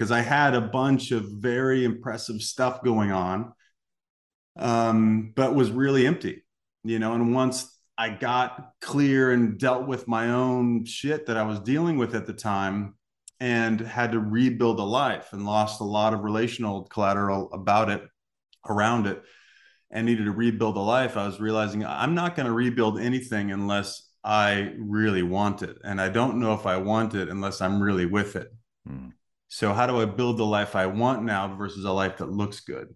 because I had a bunch of very impressive stuff going on, um, but was really empty, you know. And once I got clear and dealt with my own shit that I was dealing with at the time and had to rebuild a life and lost a lot of relational collateral about it, around it, and needed to rebuild a life, I was realizing I'm not going to rebuild anything unless I really want it. And I don't know if I want it unless I'm really with it. Hmm. So, how do I build the life I want now versus a life that looks good?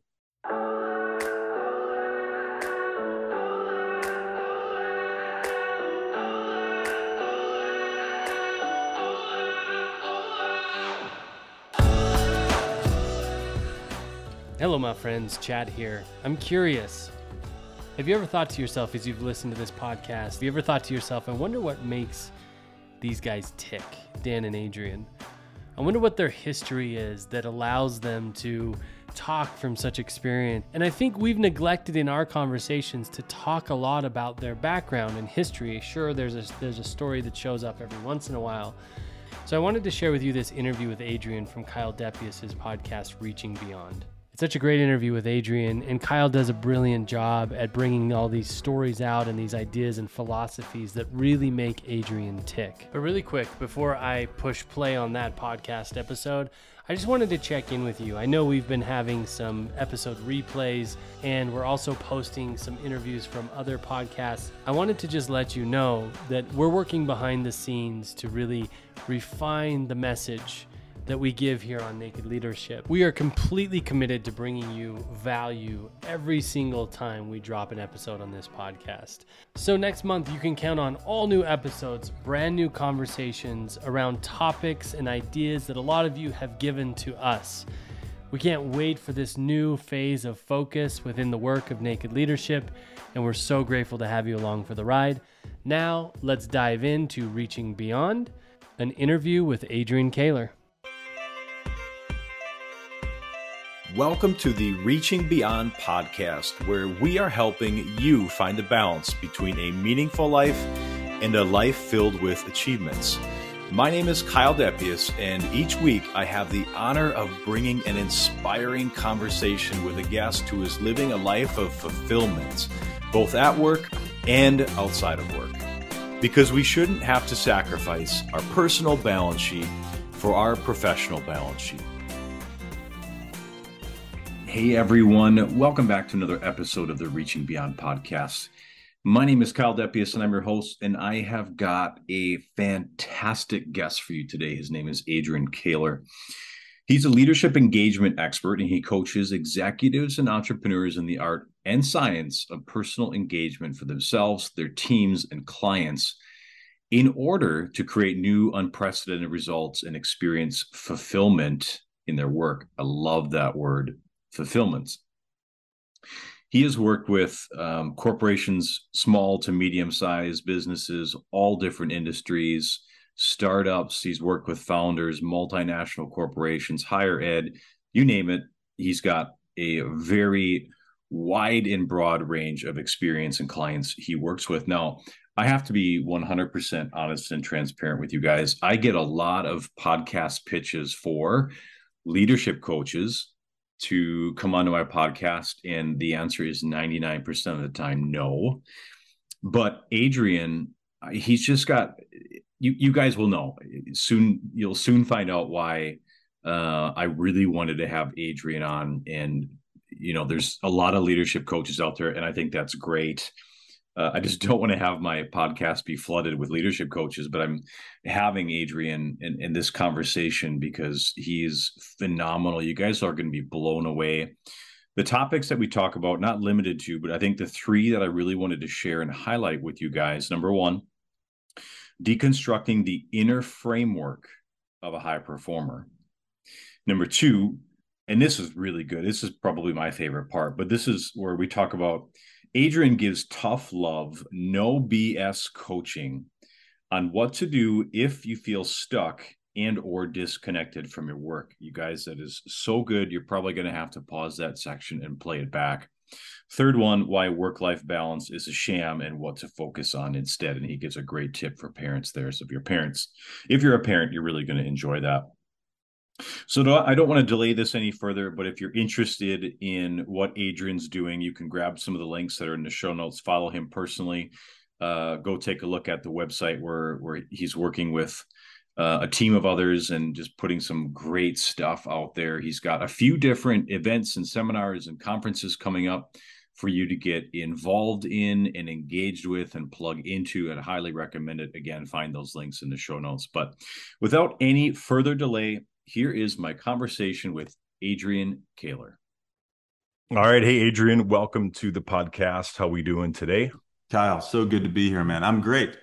Hello, my friends. Chad here. I'm curious. Have you ever thought to yourself as you've listened to this podcast, have you ever thought to yourself, I wonder what makes these guys tick, Dan and Adrian? I wonder what their history is that allows them to talk from such experience. And I think we've neglected in our conversations to talk a lot about their background and history. Sure, there's a, there's a story that shows up every once in a while. So I wanted to share with you this interview with Adrian from Kyle Depiesse' podcast, Reaching Beyond. It's such a great interview with Adrian, and Kyle does a brilliant job at bringing all these stories out and these ideas and philosophies that really make Adrian tick. But really quick, before I push play on that podcast episode, I just wanted to check in with you. I know we've been having some episode replays, and we're also posting some interviews from other podcasts. I wanted to just let you know that we're working behind the scenes to really refine the message that we give here on Naked Leadership. We are completely committed to bringing you value every single time we drop an episode on this podcast. So, next month, you can count on all new episodes, brand new conversations around topics and ideas that a lot of you have given to us. We can't wait for this new phase of focus within the work of Naked Leadership, and we're so grateful to have you along for the ride. Now, let's dive into Reaching Beyond, an interview with Adrian Koehler. Welcome to the Reaching Beyond podcast, where we are helping you find the balance between a meaningful life and a life filled with achievements. My name is Kyle Depiesse, and each week I have the honor of bringing an inspiring conversation with a guest who is living a life of fulfillment, both at work and outside of work. Because we shouldn't have to sacrifice our personal balance sheet for our professional balance sheet. Hey everyone, welcome back to another episode of the Reaching Beyond podcast. My name is Kyle Depiesse and I'm your host, and I have got a fantastic guest for you today. His name is Adrian Koehler. He's a leadership engagement expert and he coaches executives and entrepreneurs in the art and science of personal engagement for themselves, their teams, and clients in order to create new, unprecedented results and experience fulfillment in their work. I love that word fulfillments. He has worked with um, corporations, small to medium sized businesses, all different industries, startups. He's worked with founders, multinational corporations, higher ed, you name it. He's got a very wide and broad range of experience and clients he works with. Now, I have to be 100% honest and transparent with you guys. I get a lot of podcast pitches for leadership coaches to come onto my podcast? And the answer is 99% of the time, no. But Adrian, he's just got you you guys will know soon you'll soon find out why uh, I really wanted to have Adrian on and you know there's a lot of leadership coaches out there and I think that's great uh, I just don't want to have my podcast be flooded with leadership coaches, but I'm having Adrian in, in this conversation because he's phenomenal. You guys are going to be blown away. The topics that we talk about, not limited to, but I think the three that I really wanted to share and highlight with you guys number one, deconstructing the inner framework of a high performer. Number two, and this is really good. This is probably my favorite part, but this is where we talk about Adrian gives tough love, no BS coaching on what to do if you feel stuck and or disconnected from your work. You guys, that is so good. You're probably going to have to pause that section and play it back. Third one, why work life balance is a sham and what to focus on instead. And he gives a great tip for parents there. So if you're parents, if you're a parent, you're really going to enjoy that. So I don't want to delay this any further, but if you're interested in what Adrian's doing, you can grab some of the links that are in the show notes. Follow him personally. Uh, go take a look at the website where where he's working with uh, a team of others and just putting some great stuff out there. He's got a few different events and seminars and conferences coming up for you to get involved in and engaged with and plug into and highly recommend it again find those links in the show notes but without any further delay here is my conversation with Adrian Koehler. All right. Hey, Adrian, welcome to the podcast. How we doing today? Kyle, so good to be here, man. I'm great.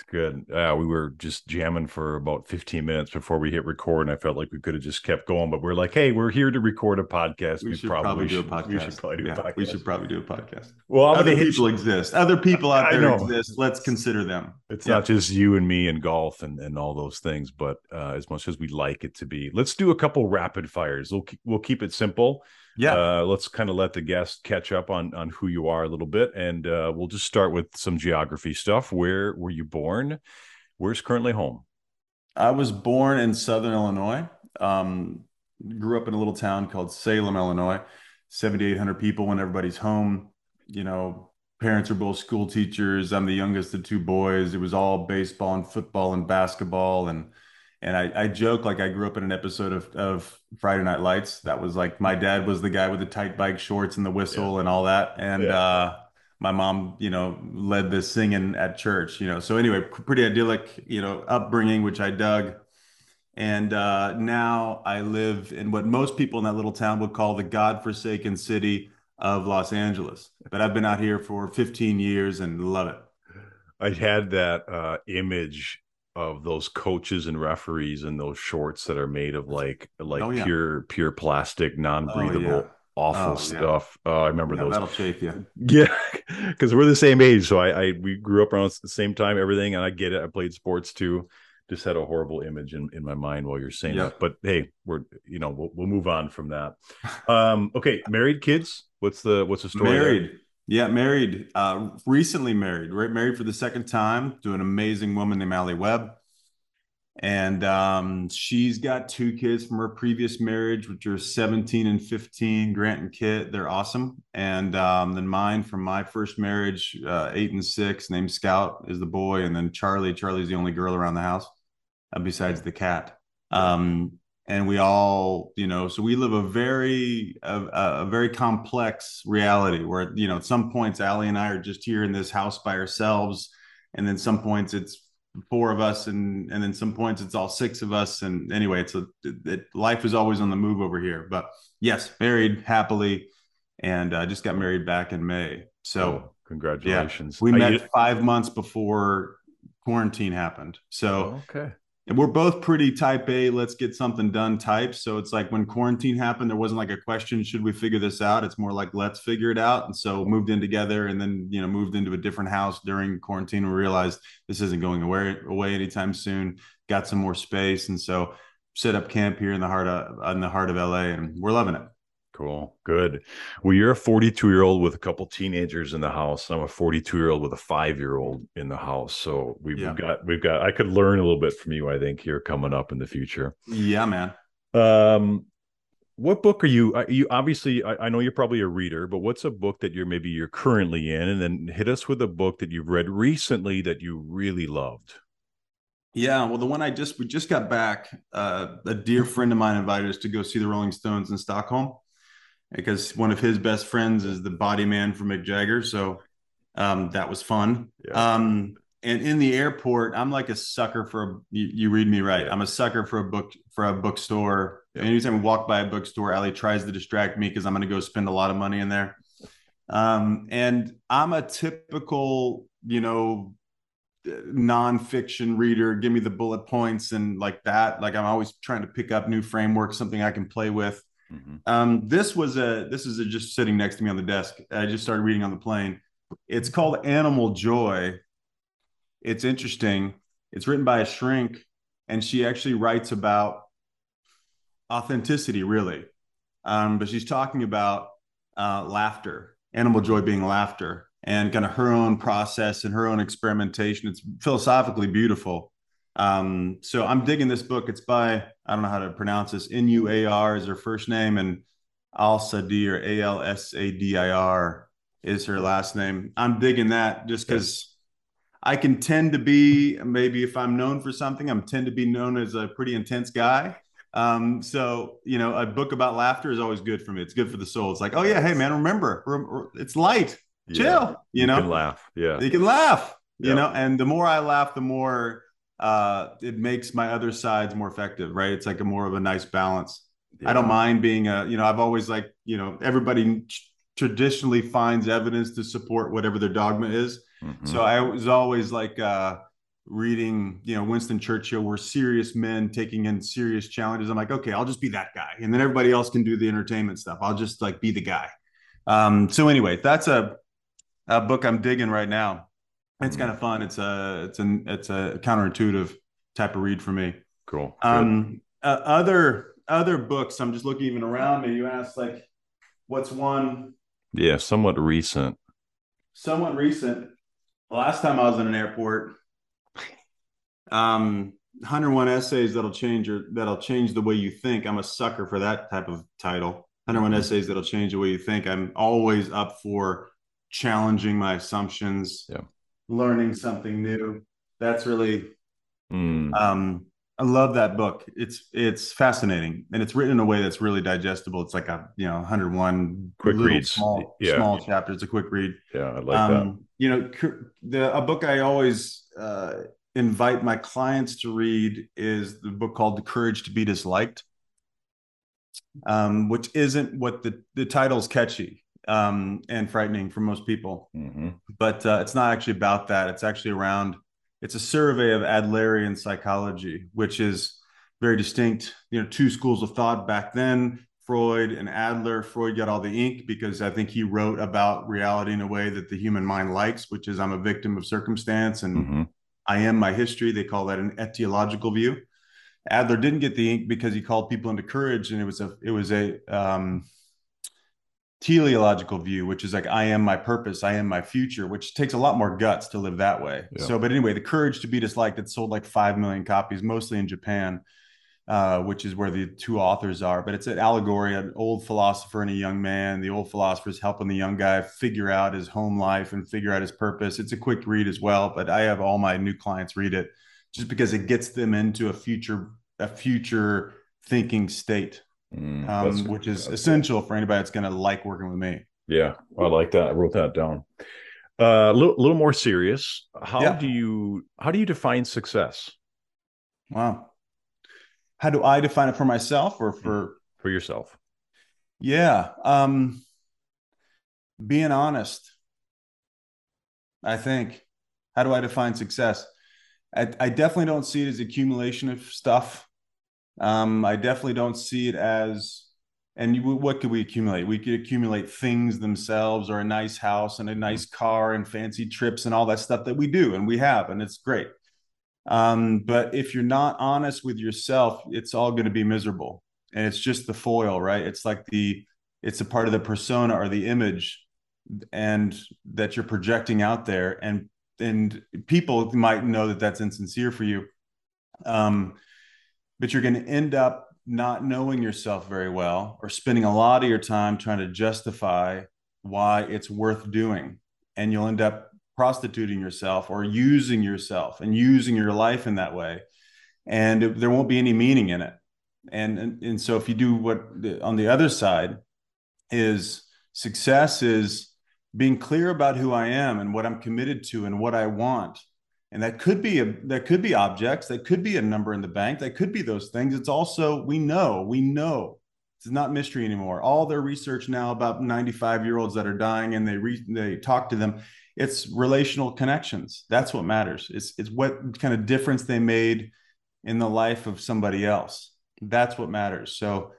It's good. Uh, we were just jamming for about 15 minutes before we hit record, and I felt like we could have just kept going, but we're like, hey, we're here to record a podcast. We, we should probably, probably do a podcast. We should probably do yeah, a podcast. We should probably do a podcast. Well, I'm other people hit... exist. Other people out there exist. Let's consider them. It's yeah. not just you and me and golf and, and all those things, but uh, as much as we like it to be, let's do a couple rapid fires. We'll we'll keep it simple. Yeah. Uh, let's kind of let the guest catch up on on who you are a little bit, and uh, we'll just start with some geography stuff. Where were you born? Where's currently home? I was born in Southern Illinois. Um, grew up in a little town called Salem, Illinois. 7,800 people when everybody's home. You know, parents are both school teachers. I'm the youngest of two boys. It was all baseball and football and basketball and and I, I joke like I grew up in an episode of, of Friday Night Lights. That was like my dad was the guy with the tight bike shorts and the whistle yeah. and all that. And yeah. uh, my mom, you know, led the singing at church, you know. So anyway, pretty idyllic, you know, upbringing, which I dug. And uh, now I live in what most people in that little town would call the God-forsaken city of Los Angeles. But I've been out here for 15 years and love it. I had that uh, image of those coaches and referees and those shorts that are made of like like oh, yeah. pure pure plastic non-breathable oh, yeah. awful oh, stuff yeah. oh i remember those that'll chafe you yeah because we're the same age so I, I we grew up around the same time everything and i get it i played sports too just had a horrible image in, in my mind while you're saying that but hey we're you know we'll, we'll move on from that um okay married kids what's the what's the story married there? Yeah, married. Uh, recently married. Right, married for the second time to an amazing woman named Allie Webb, and um, she's got two kids from her previous marriage, which are 17 and 15. Grant and Kit, they're awesome. And um, then mine from my first marriage, uh, eight and six, named Scout is the boy, and then Charlie. Charlie's the only girl around the house, uh, besides the cat. Um, and we all you know so we live a very a, a, very complex reality where you know at some points Allie and I are just here in this house by ourselves and then some points it's four of us and and then some points it's all six of us and anyway it's a it, life is always on the move over here. But yes married happily and I uh, just got married back in May. So congratulations yeah, we met you... five months before quarantine happened. So okay and we're both pretty type A, let's get something done type. So it's like when quarantine happened, there wasn't like a question, should we figure this out? It's more like, let's figure it out. And so moved in together and then, you know, moved into a different house during quarantine. We realized this isn't going away, away anytime soon, got some more space. And so set up camp here in the heart of, in the heart of LA and we're loving it. Cool. Good. Well, you're a 42 year old with a couple teenagers in the house. I'm a 42 year old with a five year old in the house. So we've, yeah. we've, got, we've got, I could learn a little bit from you, I think, here coming up in the future. Yeah, man. Um, what book are you? Are you obviously, I, I know you're probably a reader, but what's a book that you're maybe you're currently in? And then hit us with a book that you've read recently that you really loved. Yeah, well, the one I just we just got back. Uh, a dear friend of mine invited us to go see the Rolling Stones in Stockholm, because one of his best friends is the body man for Mick Jagger. So um, that was fun. Yeah. Um, and in the airport, I'm like a sucker for a, you, you, read me right. I'm a sucker for a book for a bookstore. Yeah. Anytime we walk by a bookstore, Allie tries to distract me because I'm going to go spend a lot of money in there. Um, and I'm a typical, you know, nonfiction reader. Give me the bullet points and like that. Like I'm always trying to pick up new frameworks, something I can play with. Mm-hmm. Um, this was a this is a, just sitting next to me on the desk. I just started reading on the plane. It's called Animal Joy. It's interesting. It's written by a shrink, and she actually writes about authenticity, really. Um, but she's talking about uh, laughter, animal joy being laughter, and kind of her own process and her own experimentation. It's philosophically beautiful. Um, so I'm digging this book. It's by I don't know how to pronounce this. N U A R is her first name, and Alsadir A L S A D I R is her last name. I'm digging that just because I can tend to be maybe if I'm known for something, I'm tend to be known as a pretty intense guy. Um, so you know, a book about laughter is always good for me. It's good for the soul. It's like, oh yeah, hey man, remember, it's light, chill. Yeah, you, you know, can laugh. Yeah, you can laugh. You know, and the more I laugh, the more uh, it makes my other sides more effective. Right? It's like a more of a nice balance. Yeah. I don't mind being a, you know, I've always like, you know, everybody traditionally finds evidence to support whatever their dogma is. Mm-hmm. So I was always like uh, reading, you know, Winston Churchill, we're serious men taking in serious challenges. I'm like, okay, I'll just be that guy. And then everybody else can do the entertainment stuff. I'll just like be the guy. Um, so anyway, that's a, a book I'm digging right now. It's kind of fun. It's a, it's an, it's a counterintuitive type of read for me. Cool. Um, uh, other other books, I'm just looking even around me. You asked like, what's one? Yeah, somewhat recent. Somewhat recent. Last time I was in an airport, um, 101 essays that'll change your that'll change the way you think. I'm a sucker for that type of title. 101 mm-hmm. essays that'll change the way you think. I'm always up for challenging my assumptions, yeah. Learning something new. That's really mm. um I love that book. It's it's fascinating and it's written in a way that's really digestible. It's like a you know 101 quick read, small yeah. small chapter. It's a quick read. Yeah, I like um, that. You know, the a book I always uh, invite my clients to read is the book called "The Courage to Be Disliked," um, which isn't what the the title's catchy um, and frightening for most people, mm-hmm. but uh, it's not actually about that. It's actually around it's a survey of Adlerian psychology, which is very distinct. You know, two schools of thought back then. Freud and Adler. Freud got all the ink because I think he wrote about reality in a way that the human mind likes, which is I'm a victim of circumstance and mm-hmm. I am my history. They call that an etiological view. Adler didn't get the ink because he called people into courage, and it was a it was a um, teleological view, which is like I am my purpose, I am my future, which takes a lot more guts to live that way. Yeah. So, but anyway, the courage to be disliked. It sold like five million copies, mostly in Japan, uh, which is where the two authors are. But it's an allegory, an old philosopher and a young man. The old philosopher is helping the young guy figure out his home life and figure out his purpose. It's a quick read as well, but I have all my new clients read it just because it gets them into a future, a future thinking state mm, um, which is essential for anybody that's going to like working with me. Yeah, I like that. I wrote that down. Uh, a little, little more serious. How yeah. do you how do you define success? Wow. How do I define it for myself or for for yourself? Yeah, um, being honest. I think. How do I define success? I, I definitely don't see it as accumulation of stuff. Um, I definitely don't see it as, and you, what could we accumulate? We could accumulate things themselves, or a nice house and a nice car and fancy trips and all that stuff that we do and we have, and it's great. Um, but if you're not honest with yourself, it's all going to be miserable, and it's just the foil, right? It's like the, it's a part of the persona or the image, and that you're projecting out there, and and people might know that that's insincere for you. Um, but you're going to end up not knowing yourself very well or spending a lot of your time trying to justify why it's worth doing. And you'll end up prostituting yourself or using yourself and using your life in that way. And it, there won't be any meaning in it. And, and, and so if you do what on the other side is success is being clear about who I am and what I'm committed to and what I want and that could be a that could be objects that could be a number in the bank that could be those things. It's also we know we know it's not mystery anymore. All their research now about 95 year olds that are dying and they re, they talk to them it's relational connections. That's what matters. It's it's what kind of difference they made in the life of somebody else. That's what matters. So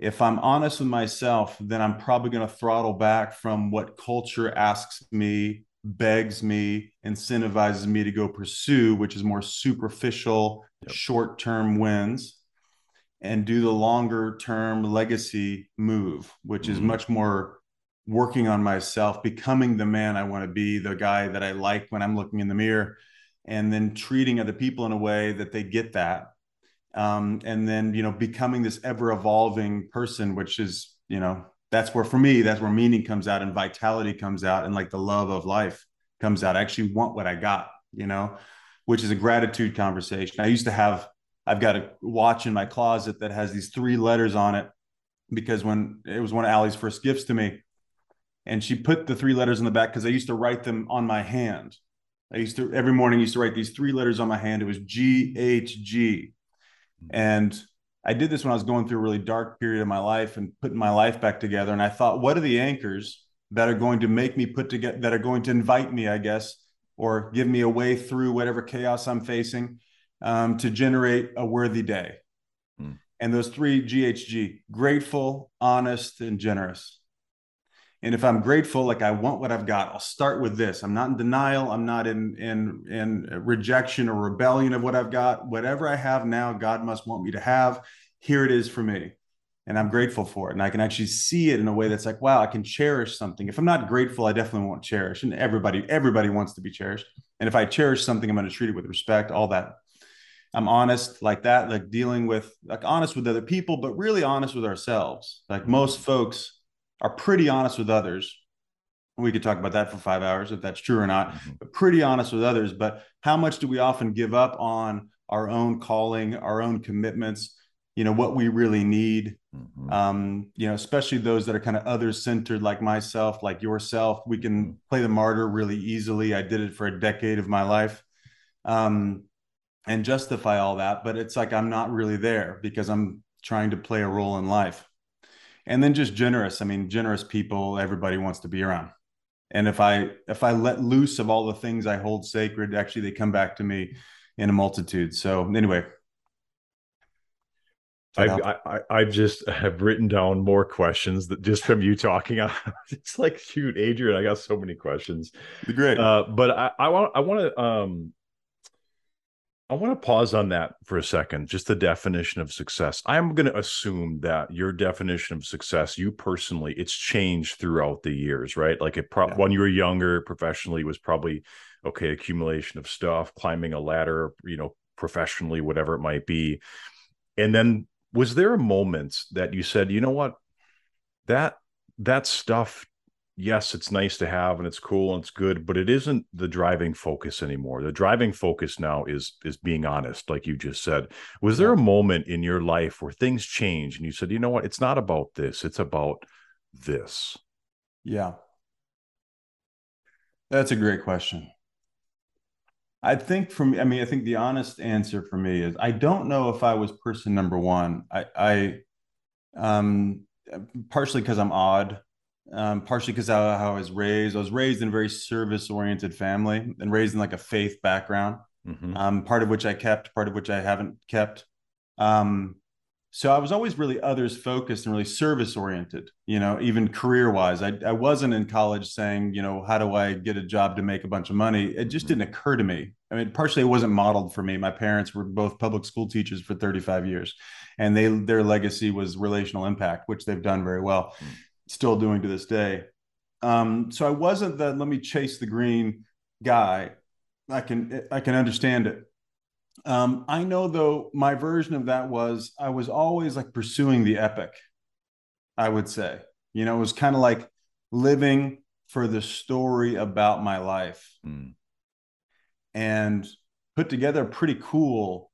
if i'm honest with myself then i'm probably going to throttle back from what culture asks me begs me, incentivizes me to go pursue, which is more superficial, yep. short term wins, and do the longer term legacy move, which mm-hmm. is much more working on myself, becoming the man I want to be, the guy that I like when I'm looking in the mirror. and then treating other people in a way that they get that um, and then you know becoming this ever evolving person which is you know that's where for me that's where meaning comes out and vitality comes out and like the love of life comes out. I actually want what i got you know which is a gratitude conversation. I used to have i've got a watch in my closet that has these three letters on it because when it was one of Allie's first gifts to me. And she put the three letters in the back because i used to write them on my hand. I used to every morning I used to write these three letters on my hand. It was g h g. And I did this when I was going through a really dark period of my life and putting my life back together. And I thought, what are the anchors that are going to make me put together, that are going to invite me, I guess, or give me a way through whatever chaos I'm facing um, to generate a worthy day? Hmm. And those three GHG grateful, honest, and generous. And if I'm grateful, like I want what I've got, I'll start with this. I'm not in denial. I'm not in in in rejection or rebellion of what I've got. Whatever I have now, God must want me to have. Here it is for me. And I'm grateful for it. And I can actually see it in a way that's like, wow, I can cherish something. If I'm not grateful, I definitely won't cherish. And everybody, everybody wants to be cherished. And if I cherish something, I'm going to treat it with respect, all that. I'm honest like that, like dealing with like honest with other people, but really honest with ourselves. Like most folks are pretty honest with others. We could talk about that for five hours if that's true or not, mm-hmm. but pretty honest with others. But how much do we often give up on our own calling, our own commitments? You know, what we really need. Mm-hmm. Um, you know, especially those that are kind of others centered, like myself, like yourself. We can mm-hmm. play the martyr really easily. I did it for a decade of my life. Um, and justify all that, but it's like I'm not really there because I'm trying to play a role in life and then just generous i mean generous people everybody wants to be around and if i if i let loose of all the things i hold sacred actually they come back to me in a multitude so anyway I've, I, I just have written down more questions that just from you talking. it's like, shoot, Adrian, I got so many questions. Great. Uh, but I, I want, I want to, um, I want to pause on that for a second, just the definition of success. I'm going to assume that your definition of success, you personally, it's changed throughout the years, right? Like it pro- yeah. when you were younger professionally was probably okay, accumulation of stuff, climbing a ladder, you know, professionally, whatever it might be. And then was there a moment that you said, you know what, that that stuff yes, it's nice to have and it's cool and it's good, but it isn't the driving focus anymore. The driving focus now is is being honest, like you just said. Was there a moment in your life where things changed and you said, you know what, it's not about this, it's about this? Yeah. That's a great question. I think for me, I mean, I think the honest answer for me is I don't know if I was person number one. I, I um, partially because I'm odd um, partially because how, how I was raised. I was raised in a very service oriented family and raised in like a faith background, mm-hmm. um, part of which I kept, part of which I haven't kept. Um, so I was always really others focused and really service oriented, you know, even career wise. I, I wasn't in college saying, you know, how do I get a job to make a bunch of money? It just mm-hmm. didn't occur to me. I mean, partially it wasn't modeled for me. My parents were both public school teachers for 35 years, and they their legacy was relational impact, which they've done very well. Mm-hmm still doing to this day. Um, so I wasn't the let me chase the green guy. I can I can understand it. Um, I know though my version of that was I was always like pursuing the epic. I would say, you know, it was kind of like living for the story about my life, mm. and put together a pretty cool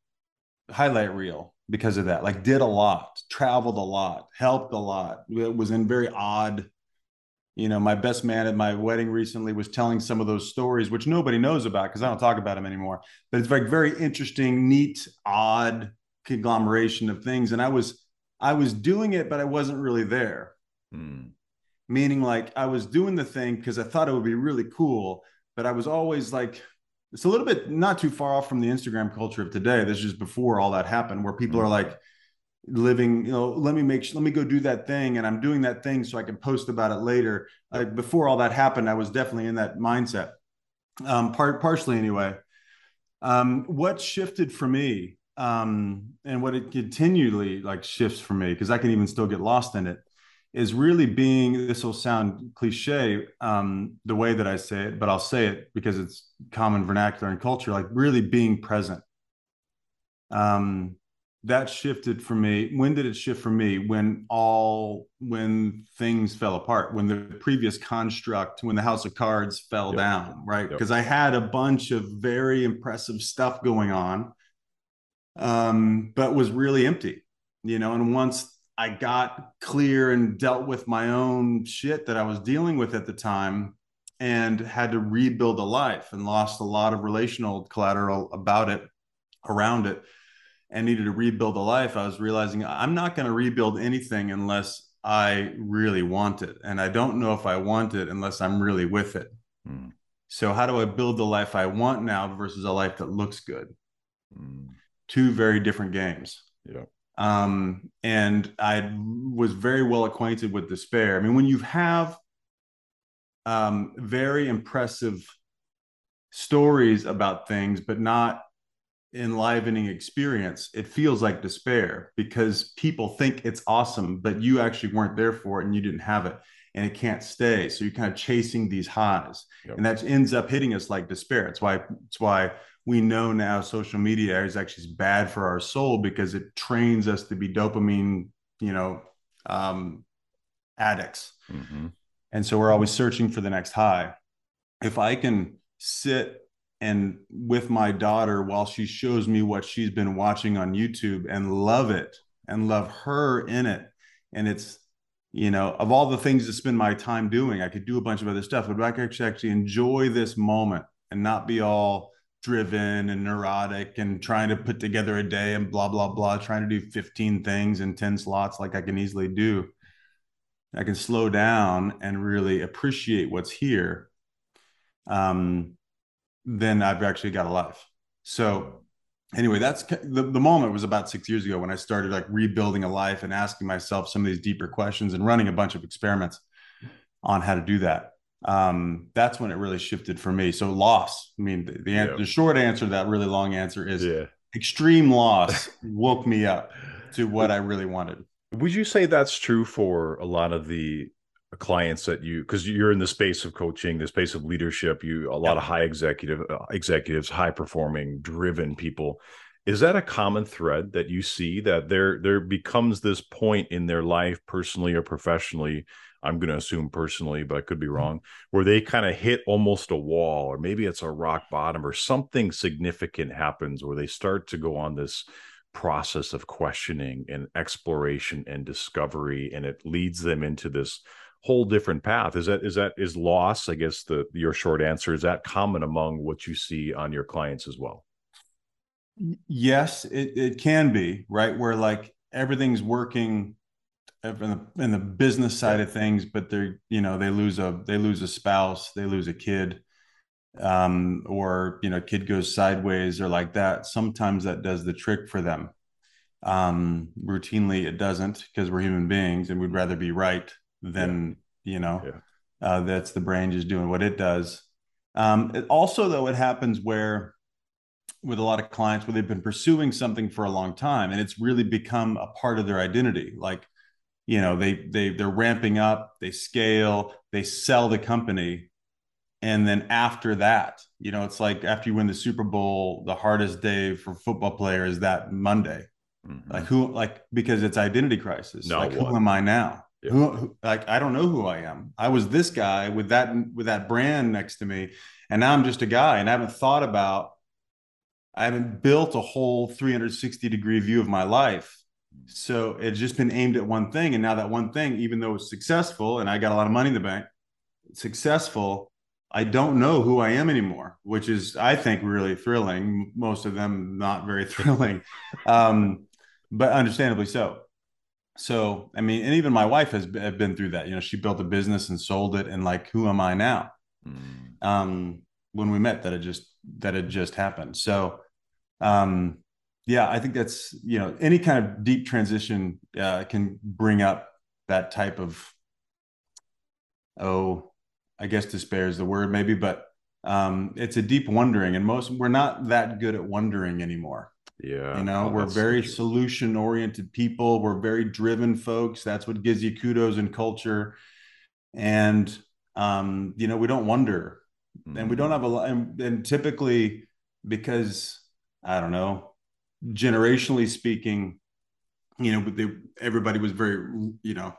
highlight reel because of that. Like did a lot, traveled a lot, helped a lot. It was in very odd. You know, my best man at my wedding recently was telling some of those stories, which nobody knows about because I don't talk about them anymore. But it's like very interesting, neat, odd conglomeration of things. And I was I was doing it, but I wasn't really there. Hmm. Meaning like I was doing the thing because I thought it would be really cool, but I was always like it's a little bit not too far off from the Instagram culture of today. This is just before all that happened, where people mm-hmm. are like living, you know, let me make, let me go do that thing, and I'm doing that thing so I can post about it later. Like before all that happened, I was definitely in that mindset, um, part partially anyway. Um, what shifted for me, um, and what it continually like shifts for me, because I can even still get lost in it, is really being this will sound cliche um, the way that i say it but i'll say it because it's common vernacular and culture like really being present um, that shifted for me when did it shift for me when all when things fell apart when the previous construct when the house of cards fell yep. down right because yep. i had a bunch of very impressive stuff going on um, but was really empty you know and once I got clear and dealt with my own shit that I was dealing with at the time and had to rebuild a life and lost a lot of relational collateral about it, around it, and needed to rebuild a life. I was realizing I'm not going to rebuild anything unless I really want it. And I don't know if I want it unless I'm really with it. Mm. So, how do I build the life I want now versus a life that looks good? Mm. Two very different games. Yeah. Um, and I was very well acquainted with despair. I mean, when you have um, very impressive stories about things, but not enlivening experience, it feels like despair because people think it's awesome, but you actually weren't there for it and you didn't have it and it can't stay. So you're kind of chasing these highs, yep. and that ends up hitting us like despair. It's why it's why we know now social media is actually bad for our soul because it trains us to be dopamine, you know, um, addicts. Mm-hmm. And so we're always searching for the next high. If I can sit and with my daughter while she shows me what she's been watching on YouTube and love it and love her in it, and it's you know, of all the things to spend my time doing, I could do a bunch of other stuff, but I could actually, enjoy this moment and not be all driven and neurotic and trying to put together a day and blah blah blah trying to do 15 things in 10 slots like i can easily do. I can slow down and really appreciate what's here um then i've actually got a life. So anyway that's the, the moment was about six years ago when i started like rebuilding a life and asking myself some of these deeper questions and running a bunch of experiments on how to do that um, that's when it really shifted for me. So loss. I mean, the the, yeah. the short answer to that really long answer is yeah. extreme loss woke me up to what I really wanted. Would you say that's true for a lot of the clients that you because you're in the space of coaching the space of leadership you a lot yeah. of high executive uh, executives high performing driven people is that a common thread that you see that there there becomes this point in their life personally or professionally I'm going to assume personally, but I could be mm-hmm. wrong, where they kind of hit almost a wall, or maybe it's a rock bottom, or something significant happens where they start to go on this process of questioning and exploration and discovery, and it leads them into this whole different path. Is that is that is loss? I guess the your short answer is that common among what you see on your clients as well. Yes, it, it can be right where like everything's working in the in the business side of things, but they're you know they lose a they lose a spouse, they lose a kid, um, or you know kid goes sideways or like that. Sometimes that does the trick for them. Um, routinely, it doesn't because we're human beings and we'd rather be right than yeah. you know yeah. uh, that's the brain just doing what it does. Um, it also, though, it happens where with a lot of clients where they've been pursuing something for a long time and it's really become a part of their identity like you know they they they're ramping up they scale they sell the company and then after that you know it's like after you win the super bowl the hardest day for football player is that monday mm-hmm. like who like because it's identity crisis no, like who am i now yeah. who, like i don't know who i am i was this guy with that with that brand next to me and now i'm just a guy and i haven't thought about i haven't built a whole 360 degree view of my life so it's just been aimed at one thing. And now that one thing, even though it's successful and I got a lot of money in the bank, successful, I don't know who I am anymore, which is, I think, really thrilling. Most of them not very thrilling, um, but understandably so. So, I mean, and even my wife has been through that. You know, she built a business and sold it, and like, who am I now? Mm. Um, when we met, that had just that had just happened. So, um, yeah i think that's you know any kind of deep transition uh, can bring up that type of oh i guess despair is the word maybe but um, it's a deep wondering and most we're not that good at wondering anymore Yeah. You know, oh, we're very so solution oriented people. We're very driven folks. That's what gives you kudos in culture. And, um, you know, we don't wonder mm-hmm. and we don't mm-hmm. have a lot. And, and typically, because I don't know, generationally speaking, you know, they, everybody was very, you know,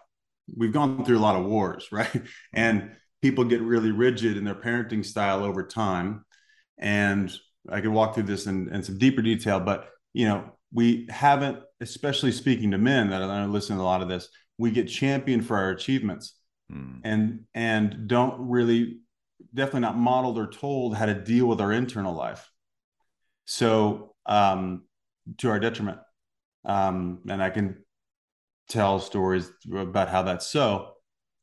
we've gone through a lot of wars, right? And people get really rigid in their parenting style over time. And I could walk through this in, in some deeper detail, but you know, we haven't, especially speaking to men that are listening to a lot of this, we get championed for our achievements mm. and and don't really definitely not modeled or told how to deal with our internal life. So um to our detriment. Um, and I can tell stories about how that's so.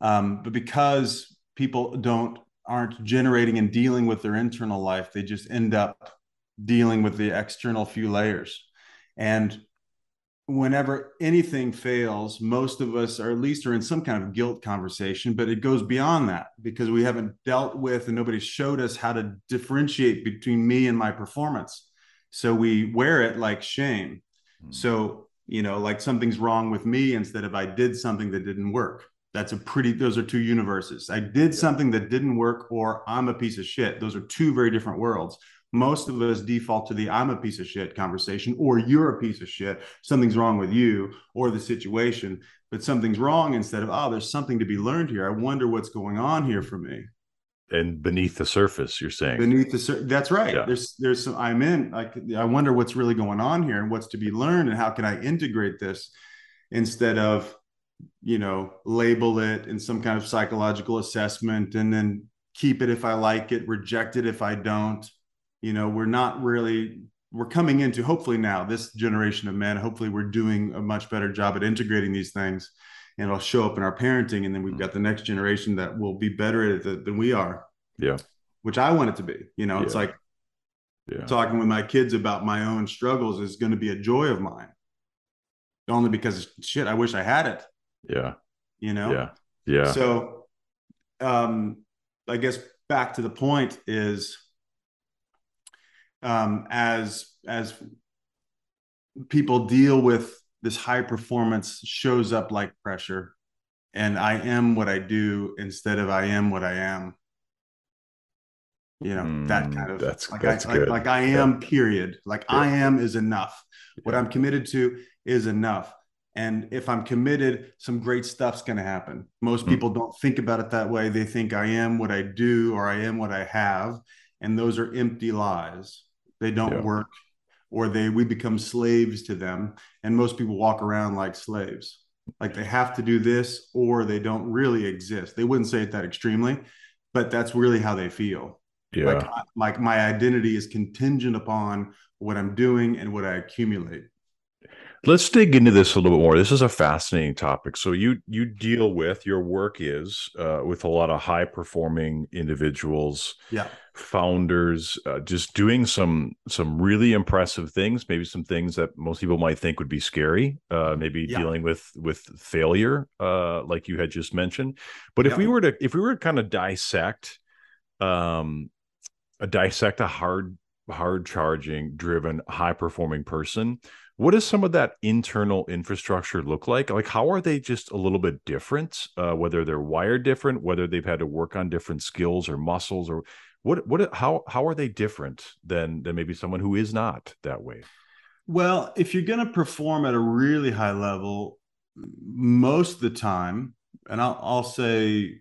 Um, but because people don't aren't generating and dealing with their internal life, they just end up dealing with the external few layers. And whenever anything fails, most of us, or at least, are in some kind of guilt conversation, but it goes beyond that because we haven't dealt with and nobody showed us how to differentiate between me and my performance. So we wear it like shame. Mm-hmm. So, you know, like something's wrong with me instead of I did something that didn't work. That's a pretty, those are two universes. I did yeah. something that didn't work, or I'm a piece of shit. Those are two very different worlds. Most of us default to the I'm a piece of shit conversation, or you're a piece of shit. Something's wrong with you or the situation, but something's wrong instead of, oh, there's something to be learned here. I wonder what's going on here for me. And beneath the surface, you're saying beneath the surface. That's right. Yeah. There's, there's some, I'm in, like, I wonder what's really going on here and what's to be learned and how can I integrate this instead of, you know label it in some kind of psychological assessment and then keep it if i like it reject it if i don't. You know we're not really we're coming into hopefully now this generation of men hopefully we're doing a much better job at integrating these things and it'll show up in our parenting and then we've got the next generation that will be better at it than we are. Yeah. Which i want it to be. You know yeah. it's like yeah. talking with my kids about my own struggles is going to be a joy of mine. Only because shit i wish i had it yeah. You know? Yeah. Yeah. So um I guess back to the point is um as as people deal with this high performance shows up like pressure and I am what I do instead of I am what I am. You know, mm, that kind of that's like that's I, good. Like, like I am, yeah. period. Like yeah. I am is enough. What I'm committed to is enough. And if I'm committed, some great stuff's going to happen. Most mm people don't think about it that way. They think I am what I do or I am what I have. And those are empty lies. They don't yeah. work or they we become slaves to them. And most people walk around like slaves. Like they have to do this or they don't really exist. They wouldn't say it that extremely, but that's really how they feel. Yeah. Like, like my identity is contingent upon what I'm doing and what I accumulate. Let's dig into this a little bit more. This is a fascinating topic. So you you deal with your work is uh, with a lot of high performing individuals, yeah, founders, uh, just doing some some really impressive things. Maybe some things that most people might think would be scary. Uh, maybe yeah. dealing with with failure, uh, like you had just mentioned. But if we were to if we were to kind of dissect, um, a dissect a hard hard charging driven high performing person what does some of that internal infrastructure look like? Like, how are they just a little bit different? Uh, whether they're wired different, whether they've had to work on different skills or muscles, or what? What? How? How are they different than than maybe someone who is not that way? Well, if you're going to perform at a really high level, most of the time, and I'll, I'll say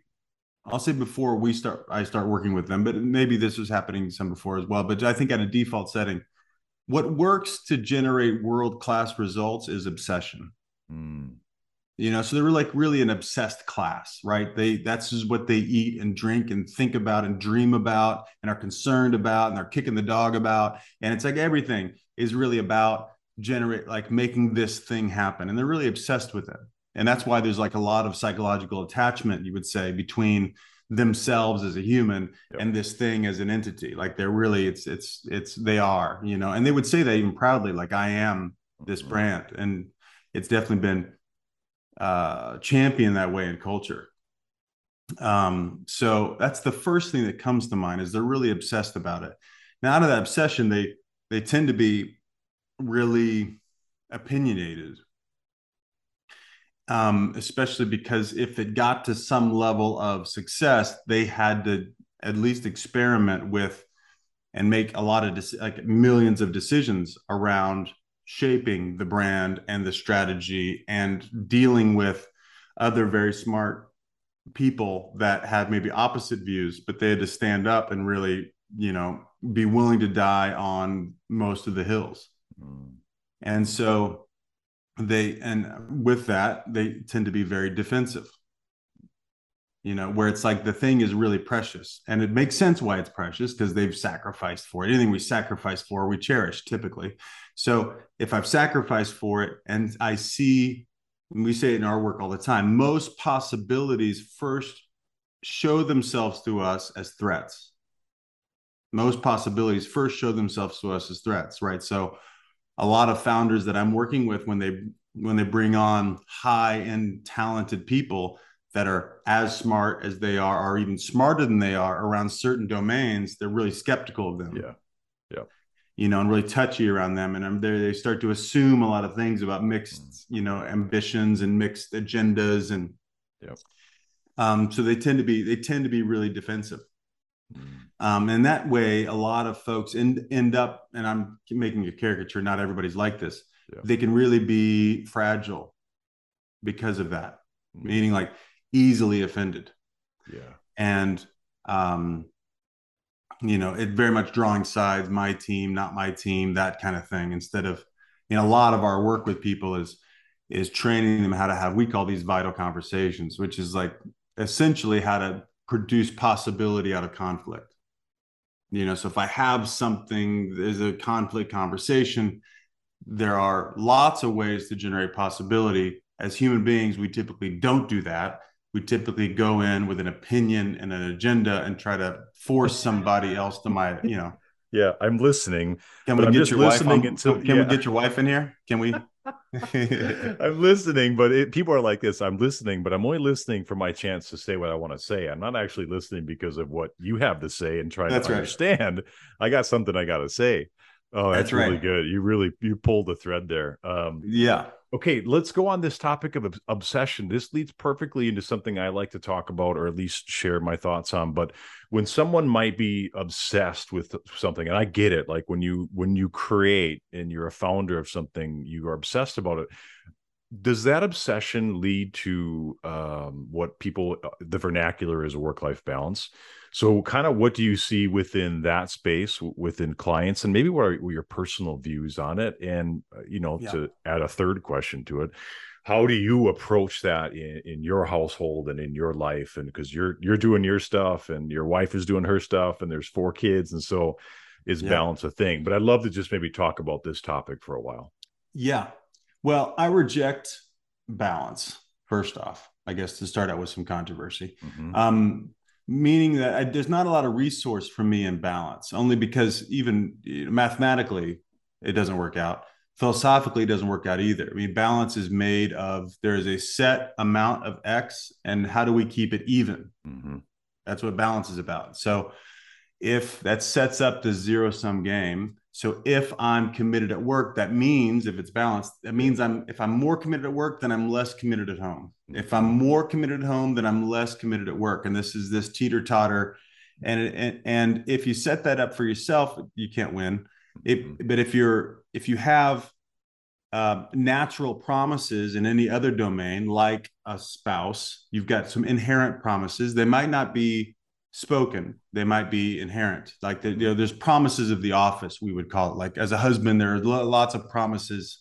I'll say before we start, I start working with them, but maybe this was happening some before as well. But I think at a default setting, what works to generate world class results is obsession. Mm. You know, so they're like really an obsessed class, right? They that's just what they eat and drink and think about and dream about and are concerned about and they're kicking the dog about. And it's like everything is really about generate like making this thing happen. And they're really obsessed with it. And that's why there's like a lot of psychological attachment, you would say, between themselves as a human yep. and this thing as an entity. Like they're really it's it's it's they are you know? And they would say that even proudly like i am this mm-hmm. brand. And it's definitely been uh championed that way in culture. Um so that's the first thing that comes to mind is they're really obsessed about it. Now out of that obsession they they tend to be really opinionated um, especially because if it got to some level of success, they had to at least experiment with and make a lot of de- like millions of decisions around shaping the brand and the strategy and dealing with other very smart people that had maybe opposite views but they had to stand up and really you know be willing to die on most of the hills mm. and so they and with that they tend to be very defensive. You know where it's like the thing is really precious and it makes sense why it's precious because they've sacrificed for it. Anything we sacrifice for we cherish typically. So if i've sacrificed for it and i see we say it in our work all the time most possibilities first show themselves to us as threats. Most possibilities first show themselves to us as threats right? So a lot of founders that I'm working with when they when they bring on high end talented people that are as smart as they are or even smarter than they are around certain domains they're really skeptical of them. Yeah. Yeah. You know and really touchy around them. And they start to assume a lot of things about mixed mm. you know ambitions and mixed agendas and yeah um, so they tend to be they tend to be really defensive. Mm. Um, and that way, a lot of folks end, end up, and I'm making a caricature, not everybody's like this. Yeah. They can really be fragile because of that, mm-hmm. meaning like easily offended. Yeah. And, um, you know, it very much drawing sides, my team, not my team, that kind of thing. Instead of, you know, a lot of our work with people is, is training them how to have, we call these vital conversations, which is like essentially how to produce possibility out of conflict you know so if i have something there's a conflict conversation there are lots of ways to generate possibility. As human beings we typically don't do that. We typically go in with an opinion and an agenda and try to force somebody else to my you know. Yeah i'm listening can we get your wife on, until, can yeah. we get your wife in here? Can we I'm listening, but it, people are like this. I'm listening, but I'm only listening for my chance to say what I want to say. I'm not actually listening because of what you have to say and trying that's to right. understand. I got something I got to say. Oh, that's, that's really good. You really you pulled the thread there. Um, yeah. Okay, let's go on this topic of obsession. This leads perfectly into something I like to talk about, or at least share my thoughts on. But when someone might be obsessed with something, and I get it, like when you when you create and you're a founder of something, you are obsessed about it does that obsession lead to um, what people uh, the vernacular is a work life balance? So kind of what do you see within that space within clients and maybe what are, your personal views on it? And uh, you know yeah. to add a third question to it how do you approach that in, in your household and in your life? And because you're you're doing your stuff and your wife is doing her stuff and there's four kids and so is yeah. balance a thing. But i'd love to just maybe talk about this topic for a while. Yeah well, I reject balance, first off, I guess to start out with some controversy. Mm-hmm. Um, meaning that I, there's not a lot of resource for me in balance, only because even you know, mathematically, it doesn't work out. Philosophically, it doesn't work out either. I mean, balance is made of there is a set amount of X, and how do we keep it even? Mm-hmm. That's what balance is about. So, if that sets up the zero sum game, so if I'm committed at work, that means if it's balanced, that means I'm if I'm more committed at work, then I'm less committed at home. If I'm more committed at home, then I'm less committed at work. And this is this teeter totter. And, and and if you set that up for yourself, you can't win. It, mm-hmm. but if you're if you have uh, natural promises in any other domain, like a spouse, you've got some inherent promises. They might not be spoken they might be inherent. Like the, you know there's promises of the office we would call it. Like as a husband there are lots of promises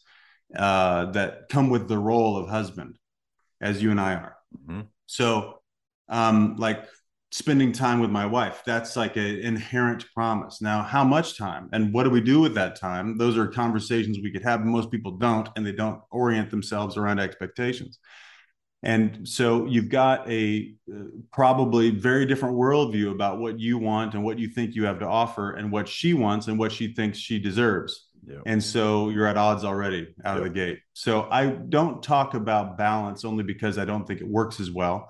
uh, that come with the role of husband as you and i are. Mm-hmm. so um, like spending time with my wife that's like an inherent promise. Now how much time and what do we do with that time? Those are conversations we could have most people don't and they don't orient themselves around expectations and so you've got a uh, probably very different worldview about what you want and what you think you have to offer and what she wants and what she thinks she deserves. Yeah. And so you're at odds already out of the gate. So I don't talk about balance only because I don't think it works as well.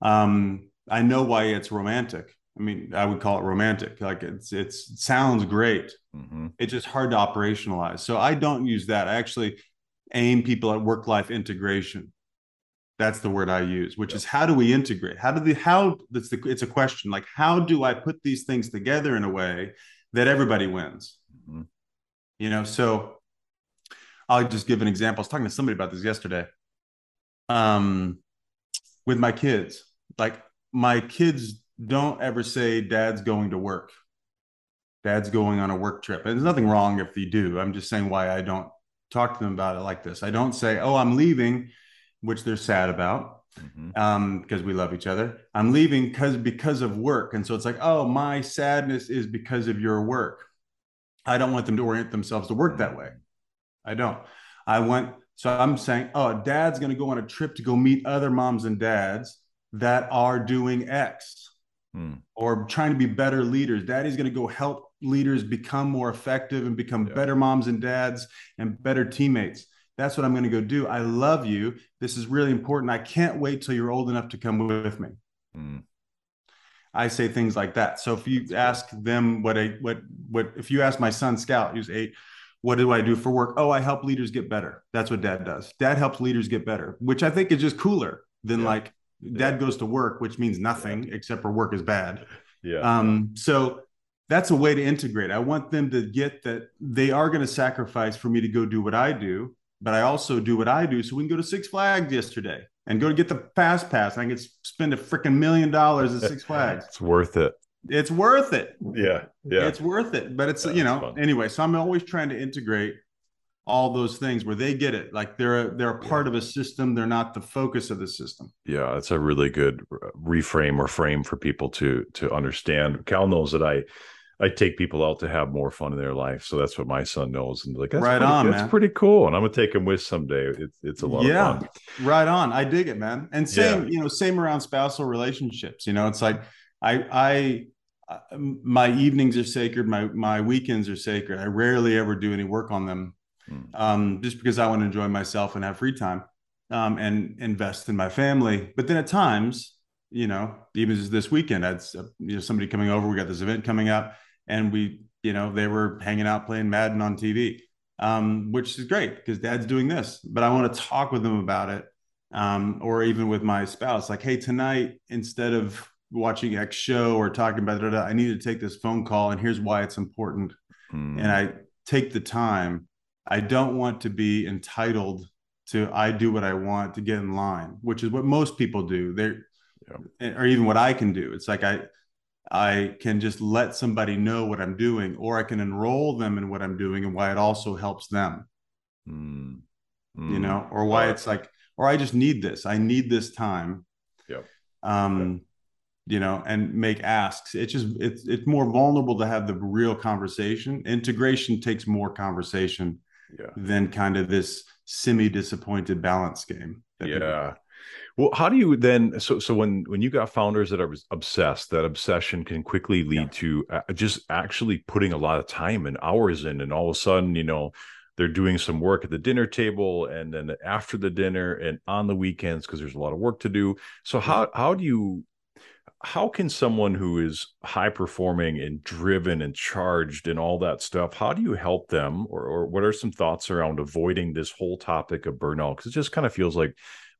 Um, I know why it's romantic I mean, I would call it romantic. Like it's it's it sounds great. Mm-hmm. It's just hard to operationalize. So I don't use that. I actually aim people at work life integration. That's the word I use, which is how do we integrate? How do the how that's the it's a question like how do I put these things together in a way that everybody wins? Mm-hmm. You know, so I'll just give an example. I was talking to somebody about this yesterday. Um, with my kids, like my kids don't ever say dad's going to work. Dad's going on a work trip. And there's nothing wrong if they do. I'm just saying why I don't talk to them about it like this. I don't say, "Oh, I'm leaving," which they're sad about mm-hmm. um, because we love each other. I'm leaving because because of work, and so it's like, "Oh, my sadness is because of your work." I don't want them to orient themselves to work that way. I don't. I want so I'm saying, "Oh, Dad's going to go on a trip to go meet other moms and dads that are doing X." Hmm. Or trying to be better leaders. Daddy's going to go help leaders become more effective and become yeah. better moms and dads and better teammates. That's what I'm going to go do. I love you. This is really important. I can't wait till you're old enough to come with me. Mm. I say things like that. So if you ask them what I what what if you ask my son Scout, who's eight, what do I do for work? Oh, I help leaders get better. That's what dad does. Dad helps leaders get better, which I think is just cooler than yeah. like dad yeah. goes to work, which means nothing yeah. except for work is bad. Yeah. Um, so that's a way to integrate. I want them to get that they are going to sacrifice for me to go do what I do, but I also do what I do. So we can go to Six Flags yesterday and go to get the fast pass. And I can spend a freaking million dollars at Six Flags. it's worth it. It's worth it. Yeah. Yeah. It's worth it. But it's, yeah, you know, fun. anyway, so I'm always trying to integrate all those things where they get it like they're a, they're a part of a system they're not the focus of the system yeah that's a really good uh, reframe or frame for people to to understand cal knows that i I take people out to have more fun in their life. So that's what my son knows. And like, that's right pretty, on, that's man. pretty cool. And I'm gonna take him with someday. It's it's a lot yeah, of fun. Right on. I dig it, man. And same, yeah. you know, same around spousal relationships. You know, it's like I I uh, my evenings are sacred. My my weekends are sacred. I rarely ever do any work on them, hmm. um, just because I want to enjoy myself and have free time, um, and invest in my family. But then at times, you know, even this weekend, I had you know somebody coming over. We got this event coming up and we, you know, they were hanging out playing Madden on TV, um, which is great because dad's doing this. But I want to talk with them about it, um, or even with my spouse, like, hey, tonight instead of watching X show or talking about it, I need to take this phone call, and here's why it's important. Hmm. And I take the time. I don't want to be entitled to I do what I want to get in line, which is what most people do. They're yeah. or even what I can do. It's like I I can just let somebody know what I'm doing, or I can enroll them in what I'm doing and why it also helps them. Mm. Mm. You know, or why it's like, or I just need this. I need this time. Yep. Um, yep. you know, and make asks. It's just it's it's more vulnerable to have the real conversation. Integration takes more conversation yeah. than kind of this semi disappointed balance game. Yeah. Well, how do you then? So, so when when you got founders that are obsessed, that obsession can quickly lead yeah. to uh, just actually putting a lot of time and hours in, and all of a sudden, you know, they're doing some work at the dinner table, and then after the dinner, and on the weekends because there's a lot of work to do. So, how how do you how can someone who is high performing and driven and charged and all that stuff how do you help them or, or what are some thoughts around avoiding this whole topic of burnout because it just kind of feels like